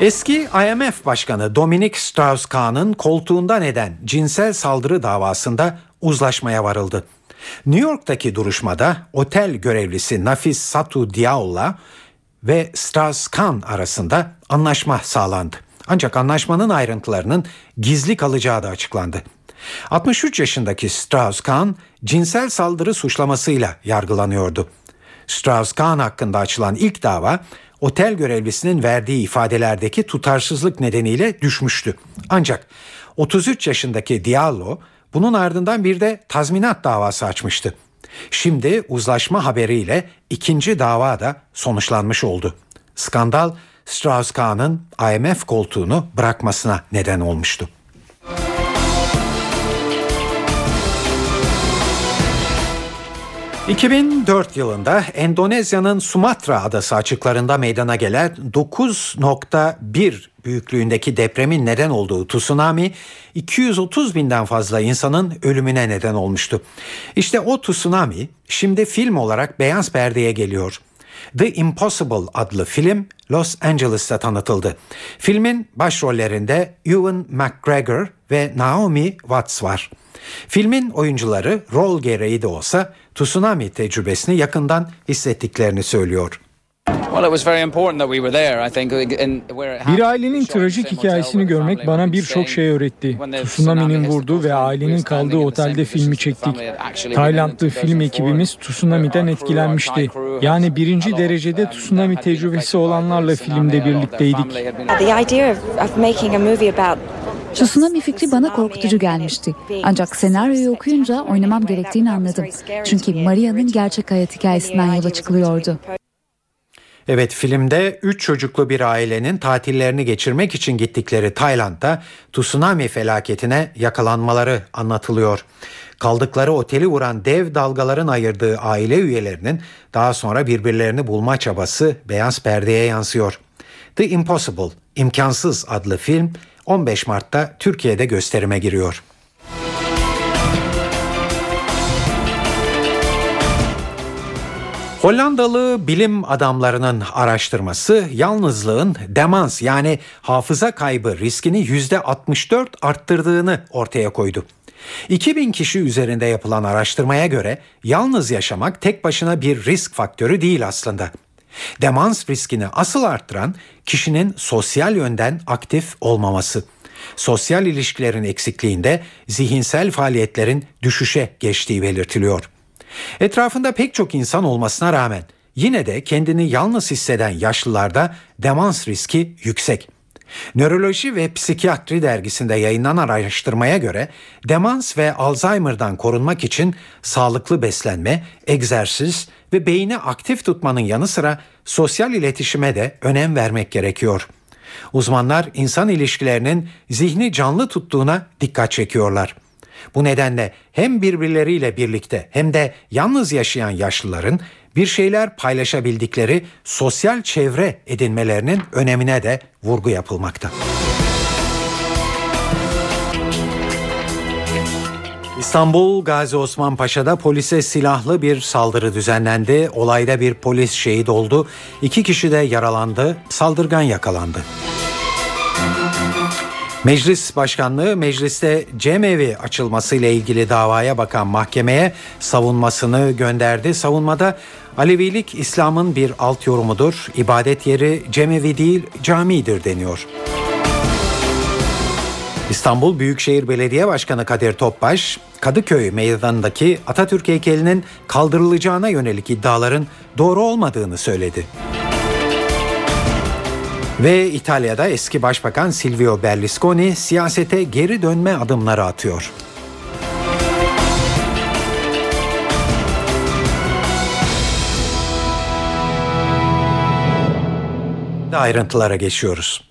Eski IMF Başkanı Dominic Strauss-Kahn'ın koltuğunda neden cinsel saldırı davasında uzlaşmaya varıldı. New York'taki duruşmada otel görevlisi Nafis Satu Diao'la ve Strauss-Kahn arasında anlaşma sağlandı. Ancak anlaşmanın ayrıntılarının gizli kalacağı da açıklandı. 63 yaşındaki Strauss-Kahn cinsel saldırı suçlamasıyla yargılanıyordu. Strauss-Kahn hakkında açılan ilk dava otel görevlisinin verdiği ifadelerdeki tutarsızlık nedeniyle düşmüştü. Ancak 33 yaşındaki Diallo bunun ardından bir de tazminat davası açmıştı. Şimdi uzlaşma haberiyle ikinci dava da sonuçlanmış oldu. Skandal Strauss-Kahn'ın IMF koltuğunu bırakmasına neden olmuştu. 2004 yılında Endonezya'nın Sumatra adası açıklarında meydana gelen 9.1 büyüklüğündeki depremin neden olduğu tsunami 230 binden fazla insanın ölümüne neden olmuştu. İşte o tsunami şimdi film olarak beyaz perdeye geliyor. The Impossible adlı film Los Angeles'ta tanıtıldı. Filmin başrollerinde Ewan McGregor ve Naomi Watts var. Filmin oyuncuları rol gereği de olsa tsunami tecrübesini yakından hissettiklerini söylüyor. Bir ailenin trajik hikayesini görmek bana birçok şey öğretti. Tsunami'nin vurduğu ve ailenin kaldığı otelde filmi çektik. Taylandlı film ekibimiz tsunami'den etkilenmişti. Yani birinci derecede tsunami tecrübesi olanlarla filmde birlikteydik. Tsunami fikri bana korkutucu gelmişti. Ancak senaryoyu okuyunca oynamam gerektiğini anladım. Çünkü Maria'nın gerçek hayat hikayesinden yola çıkılıyordu. Evet filmde 3 çocuklu bir ailenin tatillerini geçirmek için gittikleri Tayland'da tsunami felaketine yakalanmaları anlatılıyor. Kaldıkları oteli vuran dev dalgaların ayırdığı aile üyelerinin daha sonra birbirlerini bulma çabası beyaz perdeye yansıyor. The Impossible, İmkansız adlı film 15 Mart'ta Türkiye'de gösterime giriyor. Hollandalı bilim adamlarının araştırması yalnızlığın demans yani hafıza kaybı riskini %64 arttırdığını ortaya koydu. 2000 kişi üzerinde yapılan araştırmaya göre yalnız yaşamak tek başına bir risk faktörü değil aslında. Demans riskini asıl arttıran kişinin sosyal yönden aktif olmaması. Sosyal ilişkilerin eksikliğinde zihinsel faaliyetlerin düşüşe geçtiği belirtiliyor. Etrafında pek çok insan olmasına rağmen yine de kendini yalnız hisseden yaşlılarda demans riski yüksek. Nöroloji ve Psikiyatri dergisinde yayınlanan araştırmaya göre demans ve Alzheimer'dan korunmak için sağlıklı beslenme, egzersiz ve beyni aktif tutmanın yanı sıra sosyal iletişime de önem vermek gerekiyor. Uzmanlar insan ilişkilerinin zihni canlı tuttuğuna dikkat çekiyorlar. Bu nedenle hem birbirleriyle birlikte hem de yalnız yaşayan yaşlıların bir şeyler paylaşabildikleri sosyal çevre edinmelerinin önemine de vurgu yapılmakta. İstanbul Gazi Osman Paşa'da polise silahlı bir saldırı düzenlendi. Olayda bir polis şehit oldu. İki kişi de yaralandı. Saldırgan yakalandı. Meclis Başkanlığı mecliste cemevi açılması ile ilgili davaya bakan mahkemeye savunmasını gönderdi. Savunmada Alevilik İslam'ın bir alt yorumudur. İbadet yeri cemevi değil camidir deniyor. İstanbul Büyükşehir Belediye Başkanı Kadir Topbaş, Kadıköy meydanındaki Atatürk heykelinin kaldırılacağına yönelik iddiaların doğru olmadığını söyledi. Ve İtalya'da eski başbakan Silvio Berlusconi siyasete geri dönme adımları atıyor. Ayrıntılara geçiyoruz.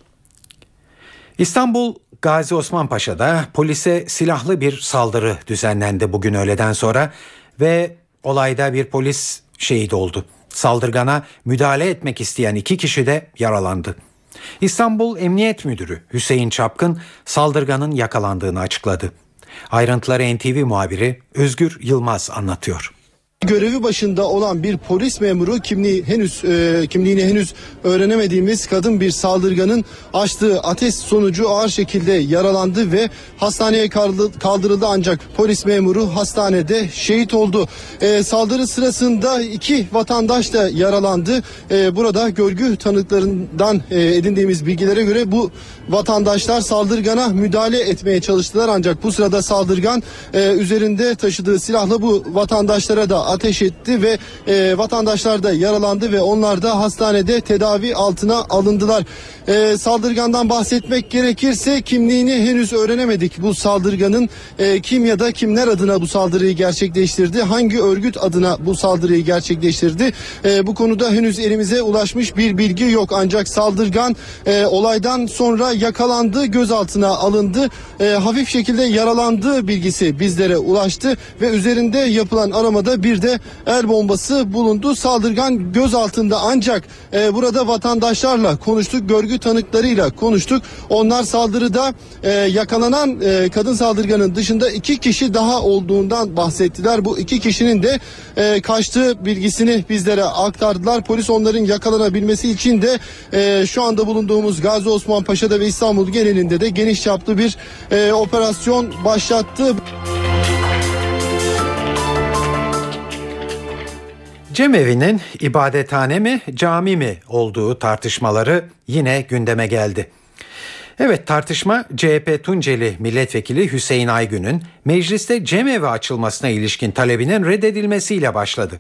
İstanbul Gazi Osman Paşa'da polise silahlı bir saldırı düzenlendi bugün öğleden sonra ve olayda bir polis şehit oldu. Saldırgana müdahale etmek isteyen iki kişi de yaralandı. İstanbul Emniyet Müdürü Hüseyin Çapkın saldırganın yakalandığını açıkladı. Ayrıntıları NTV muhabiri Özgür Yılmaz anlatıyor görevi başında olan bir polis memuru kimliği henüz e, kimliğini henüz öğrenemediğimiz kadın bir saldırganın açtığı ateş sonucu ağır şekilde yaralandı ve hastaneye kaldırıldı ancak polis memuru hastanede şehit oldu. E, saldırı sırasında iki vatandaş da yaralandı. E, burada görgü tanıklarından e, edindiğimiz bilgilere göre bu vatandaşlar saldırgana müdahale etmeye çalıştılar ancak bu sırada saldırgan e, üzerinde taşıdığı silahla bu vatandaşlara da ateş etti ve e, vatandaşlar da yaralandı ve onlar da hastanede tedavi altına alındılar. E, saldırgandan bahsetmek gerekirse kimliğini henüz öğrenemedik. Bu saldırganın e, kim ya da kimler adına bu saldırıyı gerçekleştirdi, hangi örgüt adına bu saldırıyı gerçekleştirdi. E, bu konuda henüz elimize ulaşmış bir bilgi yok ancak saldırgan e, olaydan sonra yakalandı, gözaltına alındı, e, hafif şekilde yaralandığı bilgisi bizlere ulaştı ve üzerinde yapılan aramada bir de el bombası bulundu. Saldırgan gözaltında ancak e, burada vatandaşlarla konuştuk, görgü tanıklarıyla konuştuk. Onlar saldırıda e, yakalanan e, kadın saldırganın dışında iki kişi daha olduğundan bahsettiler. Bu iki kişinin de e, kaçtığı bilgisini bizlere aktardılar. Polis onların yakalanabilmesi için de e, şu anda bulunduğumuz Gazi Osman Paşa'da ve İstanbul genelinde de geniş çaplı bir e, operasyon başlattı. Cemevi'nin ibadethane mi, cami mi olduğu tartışmaları yine gündeme geldi. Evet tartışma CHP Tunceli Milletvekili Hüseyin Aygün'ün mecliste cemevi açılmasına ilişkin talebinin reddedilmesiyle başladı.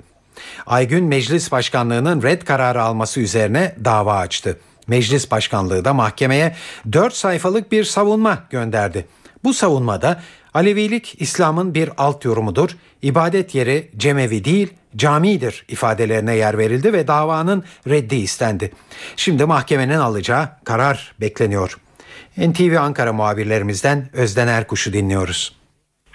Aygün meclis başkanlığının red kararı alması üzerine dava açtı. Meclis başkanlığı da mahkemeye 4 sayfalık bir savunma gönderdi. Bu savunmada Alevilik İslam'ın bir alt yorumudur. İbadet yeri cemevi değil camidir ifadelerine yer verildi ve davanın reddi istendi. Şimdi mahkemenin alacağı karar bekleniyor. NTV Ankara muhabirlerimizden Özden Erkuş'u dinliyoruz.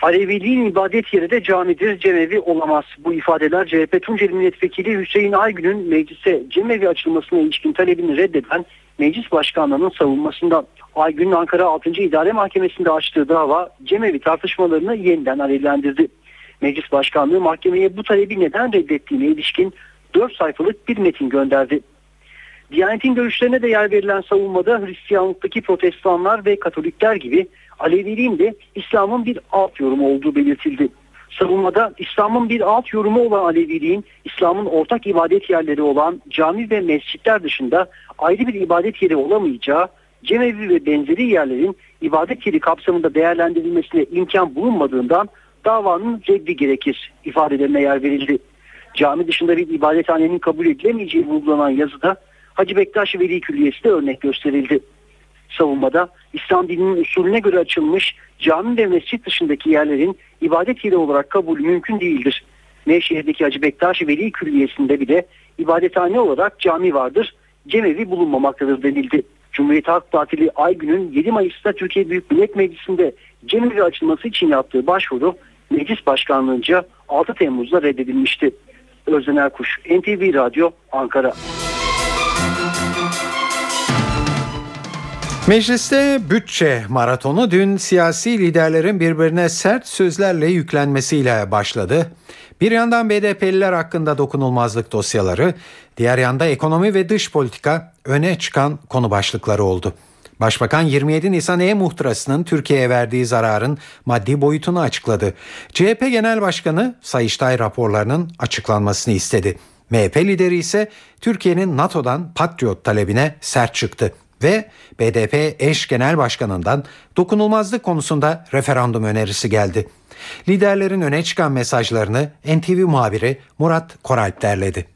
Aleviliğin ibadet yeri de camidir, cemevi olamaz. Bu ifadeler CHP Tunceli Milletvekili Hüseyin Aygün'ün meclise cemevi açılmasına ilişkin talebini reddeden meclis başkanlığının savunmasından. Aygün'ün Ankara 6. İdare Mahkemesi'nde açtığı dava cemevi tartışmalarını yeniden alevlendirdi. Meclis Başkanlığı mahkemeye bu talebi neden reddettiğine ilişkin 4 sayfalık bir metin gönderdi. Diyanet'in görüşlerine de yer verilen savunmada Hristiyanlıktaki protestanlar ve Katolikler gibi Aleviliğin de İslam'ın bir alt yorumu olduğu belirtildi. Savunmada İslam'ın bir alt yorumu olan Aleviliğin İslam'ın ortak ibadet yerleri olan cami ve mescitler dışında ayrı bir ibadet yeri olamayacağı, cemevi ve benzeri yerlerin ibadet yeri kapsamında değerlendirilmesine imkan bulunmadığından davanın reddi gerekir ifadelerine yer verildi. Cami dışında bir ibadethanenin kabul edilemeyeceği vurgulanan yazıda Hacı Bektaş Veli Külliyesi de örnek gösterildi. Savunmada İslam dininin usulüne göre açılmış cami ve mescit dışındaki yerlerin ibadet yeri olarak kabul mümkün değildir. Nevşehir'deki Hacı Bektaş Veli Külliyesi'nde bile ibadethane olarak cami vardır, cemevi bulunmamaktadır denildi. Cumhuriyet Halk Partili Aygün'ün 7 Mayıs'ta Türkiye Büyük Millet Meclisi'nde cemevi açılması için yaptığı başvuru meclis başkanlığınca 6 Temmuz'da reddedilmişti. Özden Erkuş, NTV Radyo, Ankara. Mecliste bütçe maratonu dün siyasi liderlerin birbirine sert sözlerle yüklenmesiyle başladı. Bir yandan BDP'liler hakkında dokunulmazlık dosyaları, diğer yanda ekonomi ve dış politika öne çıkan konu başlıkları oldu. Başbakan 27 Nisan e-muhtırasının Türkiye'ye verdiği zararın maddi boyutunu açıkladı. CHP Genel Başkanı Sayıştay raporlarının açıklanmasını istedi. MHP lideri ise Türkiye'nin NATO'dan Patriot talebine sert çıktı ve BDP eş genel başkanından dokunulmazlık konusunda referandum önerisi geldi. Liderlerin öne çıkan mesajlarını NTV muhabiri Murat Koralp derledi.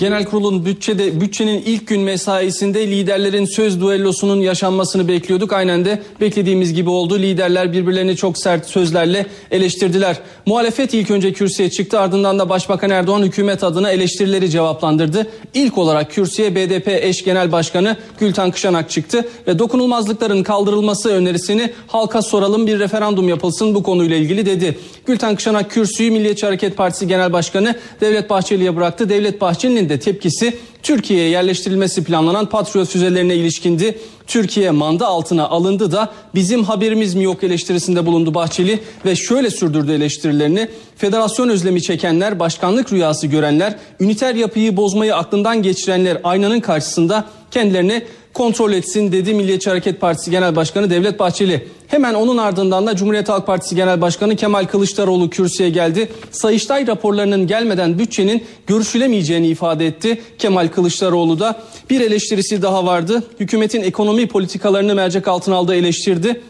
Genel kurulun bütçede bütçenin ilk gün mesaisinde liderlerin söz duellosunun yaşanmasını bekliyorduk. Aynen de beklediğimiz gibi oldu. Liderler birbirlerini çok sert sözlerle eleştirdiler. Muhalefet ilk önce kürsüye çıktı ardından da Başbakan Erdoğan hükümet adına eleştirileri cevaplandırdı. İlk olarak kürsüye BDP eş genel başkanı Gülten Kışanak çıktı ve dokunulmazlıkların kaldırılması önerisini halka soralım bir referandum yapılsın bu konuyla ilgili dedi. Gülten Kışanak kürsüyü Milliyetçi Hareket Partisi Genel Başkanı Devlet Bahçeli'ye bıraktı. Devlet Bahçeli'nin de tepkisi Türkiye'ye yerleştirilmesi planlanan Patriot füzelerine ilişkindi. Türkiye manda altına alındı da bizim haberimiz mi yok eleştirisinde bulundu Bahçeli ve şöyle sürdürdü eleştirilerini. Federasyon özlemi çekenler, başkanlık rüyası görenler, üniter yapıyı bozmayı aklından geçirenler aynanın karşısında kendilerini kontrol etsin dedi Milliyetçi Hareket Partisi Genel Başkanı Devlet Bahçeli. Hemen onun ardından da Cumhuriyet Halk Partisi Genel Başkanı Kemal Kılıçdaroğlu kürsüye geldi. Sayıştay raporlarının gelmeden bütçenin görüşülemeyeceğini ifade etti. Kemal Kılıçdaroğlu da bir eleştirisi daha vardı. Hükümetin ekonomi politikalarını mercek altına aldığı eleştirdi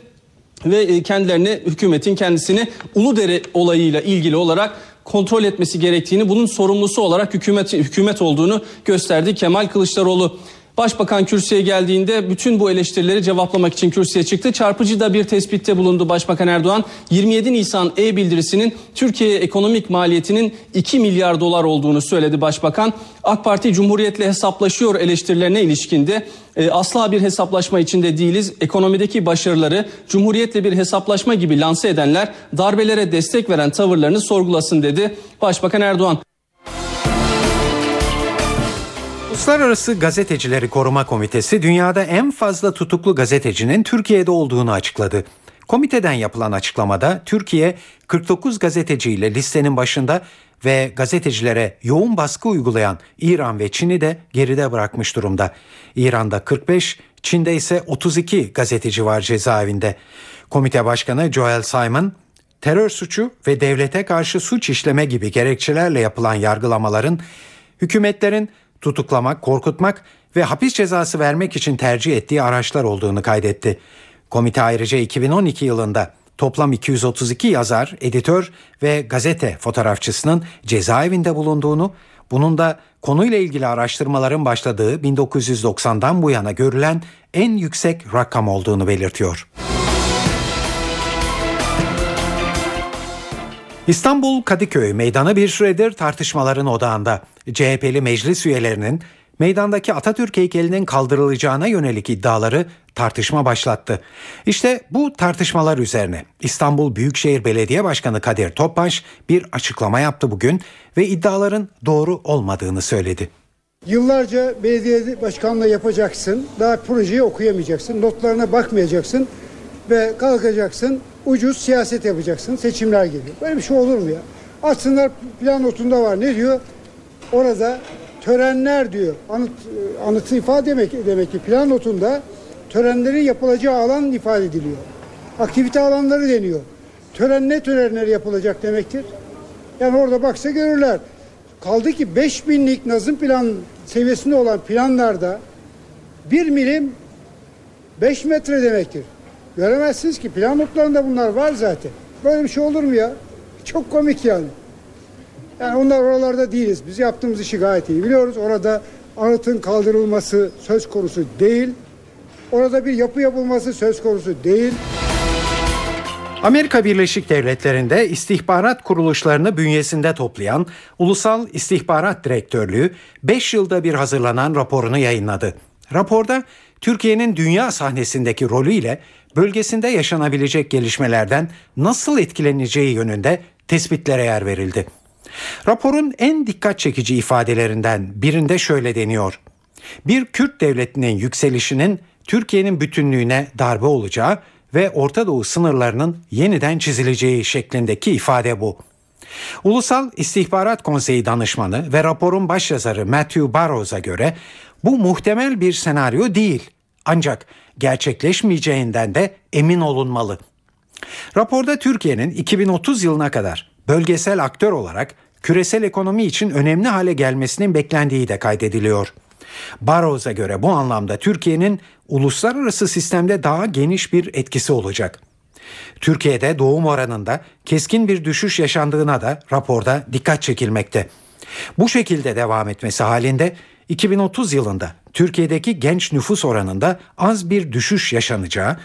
ve e, kendilerine hükümetin kendisini Uludere olayıyla ilgili olarak kontrol etmesi gerektiğini, bunun sorumlusu olarak hükümet hükümet olduğunu gösterdi Kemal Kılıçdaroğlu. Başbakan kürsüye geldiğinde bütün bu eleştirileri cevaplamak için kürsüye çıktı. Çarpıcı da bir tespitte bulundu Başbakan Erdoğan. 27 Nisan e-bildirisinin Türkiye'ye ekonomik maliyetinin 2 milyar dolar olduğunu söyledi Başbakan. AK Parti Cumhuriyet'le hesaplaşıyor eleştirilerine ilişkinde e, asla bir hesaplaşma içinde değiliz. Ekonomideki başarıları Cumhuriyet'le bir hesaplaşma gibi lanse edenler darbelere destek veren tavırlarını sorgulasın dedi Başbakan Erdoğan. Uluslararası Gazetecileri Koruma Komitesi dünyada en fazla tutuklu gazetecinin Türkiye'de olduğunu açıkladı. Komiteden yapılan açıklamada Türkiye 49 gazeteciyle listenin başında ve gazetecilere yoğun baskı uygulayan İran ve Çin'i de geride bırakmış durumda. İran'da 45, Çin'de ise 32 gazeteci var cezaevinde. Komite Başkanı Joel Simon, terör suçu ve devlete karşı suç işleme gibi gerekçelerle yapılan yargılamaların hükümetlerin tutuklamak, korkutmak ve hapis cezası vermek için tercih ettiği araçlar olduğunu kaydetti. Komite ayrıca 2012 yılında toplam 232 yazar, editör ve gazete fotoğrafçısının cezaevinde bulunduğunu, bunun da konuyla ilgili araştırmaların başladığı 1990'dan bu yana görülen en yüksek rakam olduğunu belirtiyor. İstanbul Kadıköy meydanı bir süredir tartışmaların odağında. CHP'li meclis üyelerinin meydandaki Atatürk heykelinin kaldırılacağına yönelik iddiaları tartışma başlattı. İşte bu tartışmalar üzerine İstanbul Büyükşehir Belediye Başkanı Kadir Topbaş bir açıklama yaptı bugün ve iddiaların doğru olmadığını söyledi. Yıllarca belediye başkanlığı yapacaksın, daha projeyi okuyamayacaksın, notlarına bakmayacaksın ve kalkacaksın ucuz siyaset yapacaksın. Seçimler geliyor. Böyle bir şey olur mu ya? Aslında plan notunda var. Ne diyor? Orada törenler diyor. Anıt, anıtı ifade demek, demek ki plan notunda törenlerin yapılacağı alan ifade ediliyor. Aktivite alanları deniyor. Tören ne törenler yapılacak demektir? Yani orada baksa görürler. Kaldı ki 5000'lik nazım plan seviyesinde olan planlarda bir milim 5 metre demektir. Göremezsiniz ki plan notlarında bunlar var zaten. Böyle bir şey olur mu ya? Çok komik yani. Yani onlar oralarda değiliz. Biz yaptığımız işi gayet iyi biliyoruz. Orada anıtın kaldırılması söz konusu değil. Orada bir yapı yapılması söz konusu değil. Amerika Birleşik Devletleri'nde istihbarat kuruluşlarını bünyesinde toplayan Ulusal İstihbarat Direktörlüğü 5 yılda bir hazırlanan raporunu yayınladı. Raporda Türkiye'nin dünya sahnesindeki rolüyle bölgesinde yaşanabilecek gelişmelerden nasıl etkileneceği yönünde tespitlere yer verildi. Raporun en dikkat çekici ifadelerinden birinde şöyle deniyor. Bir Kürt devletinin yükselişinin Türkiye'nin bütünlüğüne darbe olacağı ve Orta Doğu sınırlarının yeniden çizileceği şeklindeki ifade bu. Ulusal İstihbarat Konseyi danışmanı ve raporun başyazarı Matthew Barrows'a göre bu muhtemel bir senaryo değil. Ancak gerçekleşmeyeceğinden de emin olunmalı. Raporda Türkiye'nin 2030 yılına kadar bölgesel aktör olarak küresel ekonomi için önemli hale gelmesinin beklendiği de kaydediliyor. Barrows'a göre bu anlamda Türkiye'nin uluslararası sistemde daha geniş bir etkisi olacak. Türkiye'de doğum oranında keskin bir düşüş yaşandığına da raporda dikkat çekilmekte. Bu şekilde devam etmesi halinde 2030 yılında Türkiye'deki genç nüfus oranında az bir düşüş yaşanacağı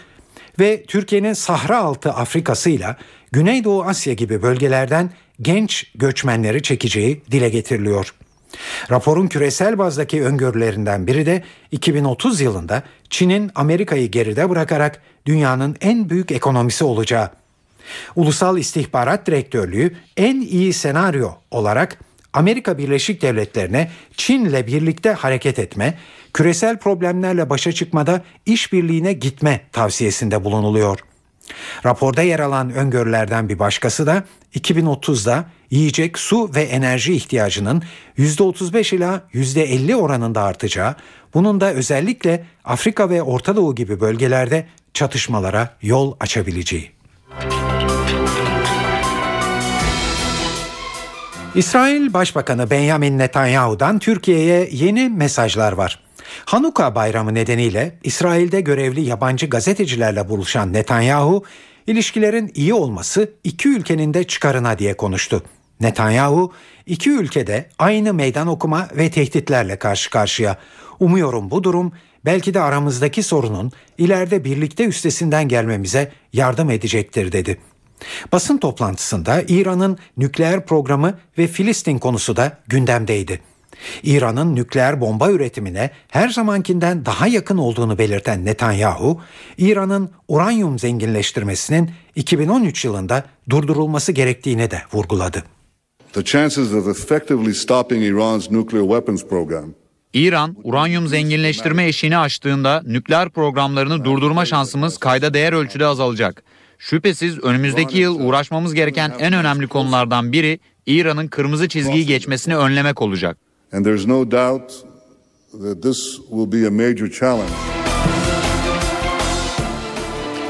ve Türkiye'nin Sahra altı Afrika'sıyla Güneydoğu Asya gibi bölgelerden genç göçmenleri çekeceği dile getiriliyor. Raporun küresel bazdaki öngörülerinden biri de 2030 yılında Çin'in Amerika'yı geride bırakarak dünyanın en büyük ekonomisi olacağı. Ulusal İstihbarat Direktörlüğü en iyi senaryo olarak Amerika Birleşik Devletleri'ne Çin'le birlikte hareket etme, küresel problemlerle başa çıkmada işbirliğine gitme tavsiyesinde bulunuluyor. Raporda yer alan öngörülerden bir başkası da 2030'da yiyecek, su ve enerji ihtiyacının %35 ila %50 oranında artacağı, bunun da özellikle Afrika ve Orta Doğu gibi bölgelerde çatışmalara yol açabileceği. İsrail Başbakanı Benjamin Netanyahu'dan Türkiye'ye yeni mesajlar var. Hanuka bayramı nedeniyle İsrail'de görevli yabancı gazetecilerle buluşan Netanyahu, ilişkilerin iyi olması iki ülkenin de çıkarına diye konuştu. Netanyahu, iki ülkede aynı meydan okuma ve tehditlerle karşı karşıya. Umuyorum bu durum belki de aramızdaki sorunun ileride birlikte üstesinden gelmemize yardım edecektir dedi. Basın toplantısında İran'ın nükleer programı ve Filistin konusu da gündemdeydi. İran'ın nükleer bomba üretimine her zamankinden daha yakın olduğunu belirten Netanyahu, İran'ın uranyum zenginleştirmesinin 2013 yılında durdurulması gerektiğini de vurguladı. The chances of effectively stopping Iran's nuclear weapons program İran, uranyum zenginleştirme eşiğini aştığında nükleer programlarını durdurma şansımız kayda değer ölçüde azalacak. Şüphesiz önümüzdeki yıl uğraşmamız gereken en önemli konulardan biri İran'ın kırmızı çizgiyi geçmesini önlemek olacak. And there's no doubt that this will be a major challenge.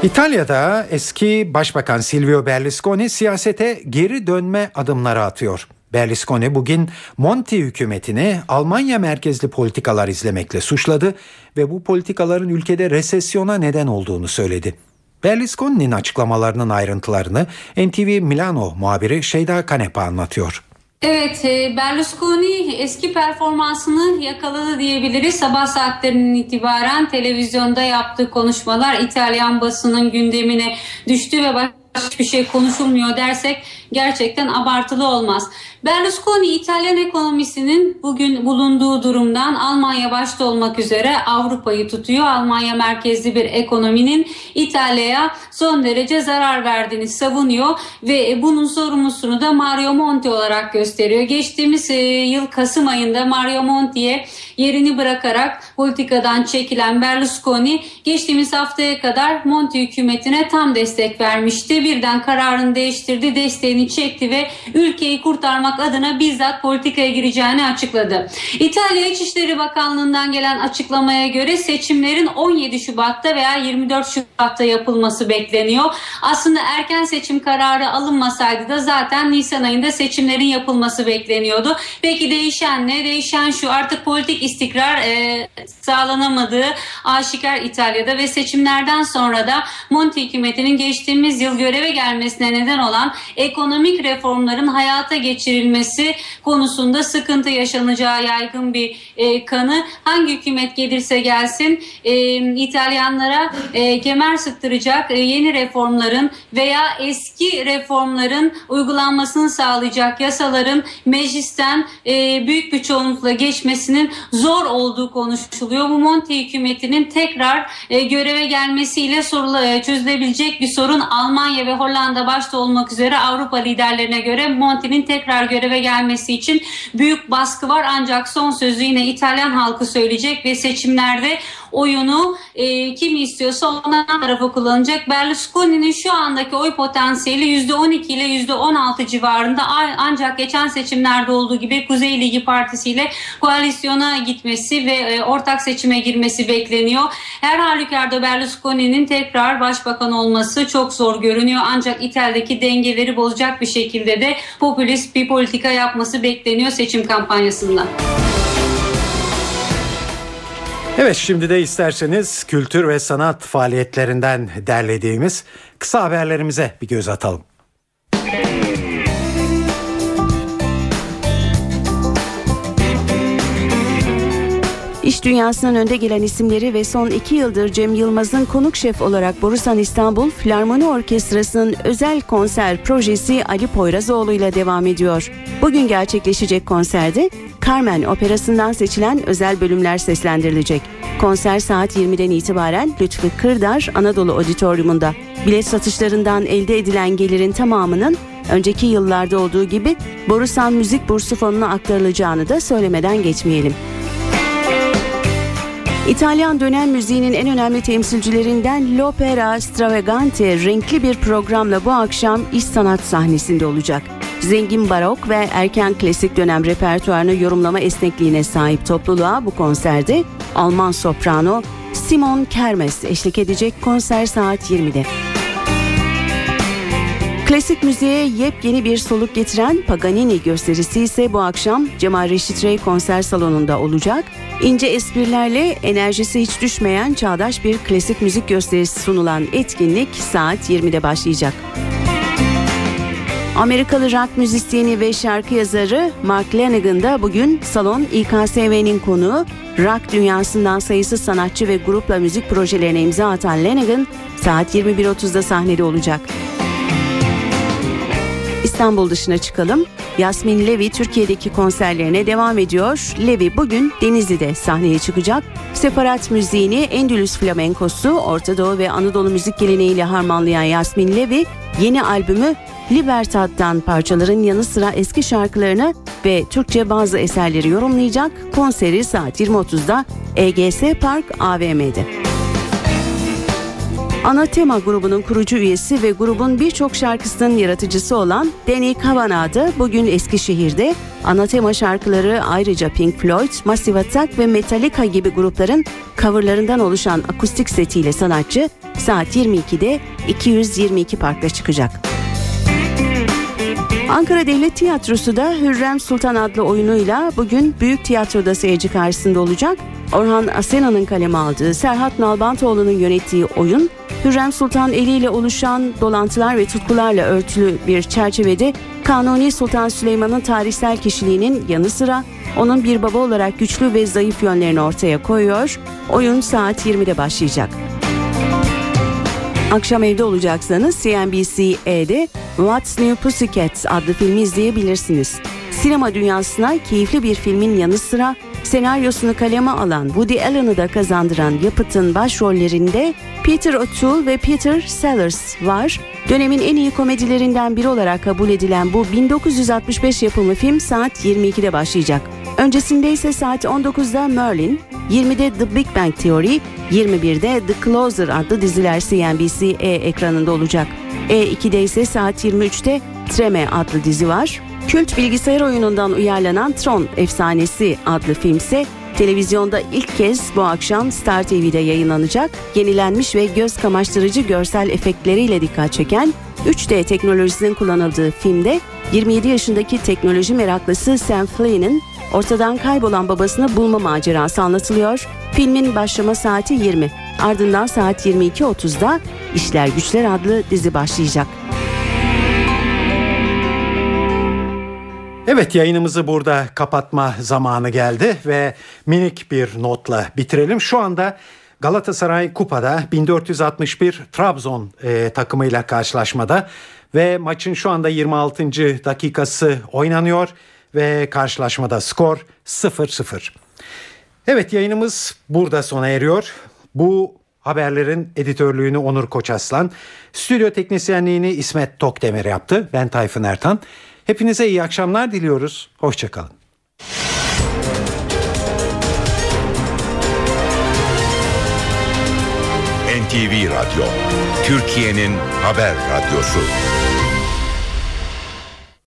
İtalya'da eski Başbakan Silvio Berlusconi siyasete geri dönme adımları atıyor. Berlusconi bugün Monti hükümetini Almanya merkezli politikalar izlemekle suçladı ve bu politikaların ülkede resesyona neden olduğunu söyledi. Berlusconi'nin açıklamalarının ayrıntılarını NTV Milano muhabiri Şeyda Kanepa anlatıyor. Evet, e, Berlusconi eski performansını yakaladı diyebiliriz. Sabah saatlerinden itibaren televizyonda yaptığı konuşmalar İtalyan basının gündemine düştü ve hiçbir şey konuşulmuyor dersek gerçekten abartılı olmaz. Berlusconi İtalyan ekonomisinin bugün bulunduğu durumdan Almanya başta olmak üzere Avrupa'yı tutuyor. Almanya merkezli bir ekonominin İtalya'ya son derece zarar verdiğini savunuyor ve bunun sorumlusunu da Mario Monti olarak gösteriyor. Geçtiğimiz e, yıl Kasım ayında Mario Monti'ye yerini bırakarak politikadan çekilen Berlusconi geçtiğimiz haftaya kadar Monti hükümetine tam destek vermişti. Birden kararını değiştirdi, desteğini çekti ve ülkeyi kurtarmak adına bizzat politikaya gireceğini açıkladı. İtalya İçişleri Bakanlığı'ndan gelen açıklamaya göre seçimlerin 17 Şubat'ta veya 24 Şubat'ta yapılması bekleniyor. Aslında erken seçim kararı alınmasaydı da zaten Nisan ayında seçimlerin yapılması bekleniyordu. Peki değişen ne? Değişen şu artık politik istikrar e, sağlanamadığı aşikar İtalya'da ve seçimlerden sonra da Monti hükümetinin geçtiğimiz yıl göreve gelmesine neden olan ekonomik reformların hayata geçirilmesi konusunda sıkıntı yaşanacağı yaygın bir e, kanı. Hangi hükümet gelirse gelsin e, İtalyanlara e, kemer sıktıracak e, yeni reformların veya eski reformların uygulanmasını sağlayacak yasaların meclisten e, büyük bir çoğunlukla geçmesinin zor olduğu konuşuluyor. Bu Monti hükümetinin tekrar e, göreve gelmesiyle sorula, e, çözülebilecek bir sorun Almanya ve Hollanda başta olmak üzere Avrupa liderlerine göre Monti'nin tekrar göreve gelmesi için büyük baskı var. Ancak son sözü yine İtalyan halkı söyleyecek ve seçimlerde oyunu e, kim istiyorsa ondan tarafa kullanacak. Berlusconi'nin şu andaki oy potansiyeli %12 ile %16 civarında ancak geçen seçimlerde olduğu gibi Kuzey Ligi Partisi ile koalisyona gitmesi ve e, ortak seçime girmesi bekleniyor. Her halükarda Berlusconi'nin tekrar başbakan olması çok zor görünüyor. Ancak İtalya'daki dengeleri bozacak bir şekilde de popülist bir politika yapması bekleniyor seçim kampanyasında. Evet şimdi de isterseniz kültür ve sanat faaliyetlerinden derlediğimiz kısa haberlerimize bir göz atalım. İş dünyasının önde gelen isimleri ve son iki yıldır Cem Yılmaz'ın konuk şef olarak Borusan İstanbul Filarmoni Orkestrası'nın özel konser projesi Ali Poyrazoğlu ile devam ediyor. Bugün gerçekleşecek konserde Carmen operasından seçilen özel bölümler seslendirilecek. Konser saat 20'den itibaren Lütfü Kırdar Anadolu Auditorium'unda. Bilet satışlarından elde edilen gelirin tamamının önceki yıllarda olduğu gibi Borusan Müzik Bursu Fonu'na aktarılacağını da söylemeden geçmeyelim. İtalyan dönem müziğinin en önemli temsilcilerinden L'Opera Stravagante renkli bir programla bu akşam iş sanat sahnesinde olacak. Zengin barok ve erken klasik dönem repertuarını yorumlama esnekliğine sahip topluluğa bu konserde Alman soprano Simon Kermes eşlik edecek konser saat 20'de. Klasik müziğe yepyeni bir soluk getiren Paganini gösterisi ise bu akşam Cemal Reşit Rey konser salonunda olacak. İnce esprilerle enerjisi hiç düşmeyen çağdaş bir klasik müzik gösterisi sunulan etkinlik saat 20'de başlayacak. Amerikalı rock müzisyeni ve şarkı yazarı Mark Lanegan da bugün salon İKSV'nin konuğu. Rock dünyasından sayısız sanatçı ve grupla müzik projelerine imza atan Lanegan saat 21.30'da sahnede olacak. İstanbul dışına çıkalım. Yasmin Levi Türkiye'deki konserlerine devam ediyor. Levi bugün Denizli'de sahneye çıkacak. Separat müziğini Endülüs flamenkosu, Orta Doğu ve Anadolu müzik geleneğiyle harmanlayan Yasmin Levi yeni albümü Libertad'dan parçaların yanı sıra eski şarkılarını ve Türkçe bazı eserleri yorumlayacak. Konseri saat 20.30'da EGS Park AVM'de. Anatema grubunun kurucu üyesi ve grubun birçok şarkısının yaratıcısı olan Danny Kavanagh bugün Eskişehir'de Anatema şarkıları ayrıca Pink Floyd, Massive Attack ve Metallica gibi grupların coverlarından oluşan akustik setiyle sanatçı saat 22'de 222 Park'ta çıkacak. Ankara Devlet Tiyatrosu da Hürrem Sultan adlı oyunuyla bugün Büyük Tiyatro'da seyirci karşısında olacak. Orhan Asena'nın kaleme aldığı, Serhat Nalbantoğlu'nun yönettiği oyun, Hürrem Sultan eliyle oluşan dolantılar ve tutkularla örtülü bir çerçevede Kanuni Sultan Süleyman'ın tarihsel kişiliğinin yanı sıra onun bir baba olarak güçlü ve zayıf yönlerini ortaya koyuyor. Oyun saat 20'de başlayacak. Akşam evde olacaksanız CNBC'de What's New Pussycat adlı filmi izleyebilirsiniz. Sinema dünyasına keyifli bir filmin yanı sıra senaryosunu kaleme alan Woody Allen'ı da kazandıran yapıtın başrollerinde Peter O'Toole ve Peter Sellers var. Dönemin en iyi komedilerinden biri olarak kabul edilen bu 1965 yapımı film saat 22'de başlayacak. Öncesinde ise saat 19'da Merlin, 20'de The Big Bang Theory, 21'de The Closer adlı diziler CNBC E ekranında olacak. E2'de ise saat 23'te Treme adlı dizi var. Kült bilgisayar oyunundan uyarlanan Tron Efsanesi adlı film ise televizyonda ilk kez bu akşam Star TV'de yayınlanacak. Yenilenmiş ve göz kamaştırıcı görsel efektleriyle dikkat çeken 3D teknolojisinin kullanıldığı filmde 27 yaşındaki teknoloji meraklısı Sam Flynn'in ortadan kaybolan babasını bulma macerası anlatılıyor. Filmin başlama saati 20. Ardından saat 22.30'da İşler Güçler adlı dizi başlayacak. Evet yayınımızı burada kapatma zamanı geldi ve minik bir notla bitirelim. Şu anda Galatasaray Kupa'da 1461 Trabzon e, takımıyla karşılaşmada ve maçın şu anda 26. dakikası oynanıyor ve karşılaşmada skor 0-0. Evet yayınımız burada sona eriyor. Bu haberlerin editörlüğünü Onur Koçaslan, stüdyo teknisyenliğini İsmet Tokdemir yaptı. Ben Tayfun Ertan. Hepinize iyi akşamlar diliyoruz. Hoşçakalın. NTV Radyo, Türkiye'nin haber radyosu.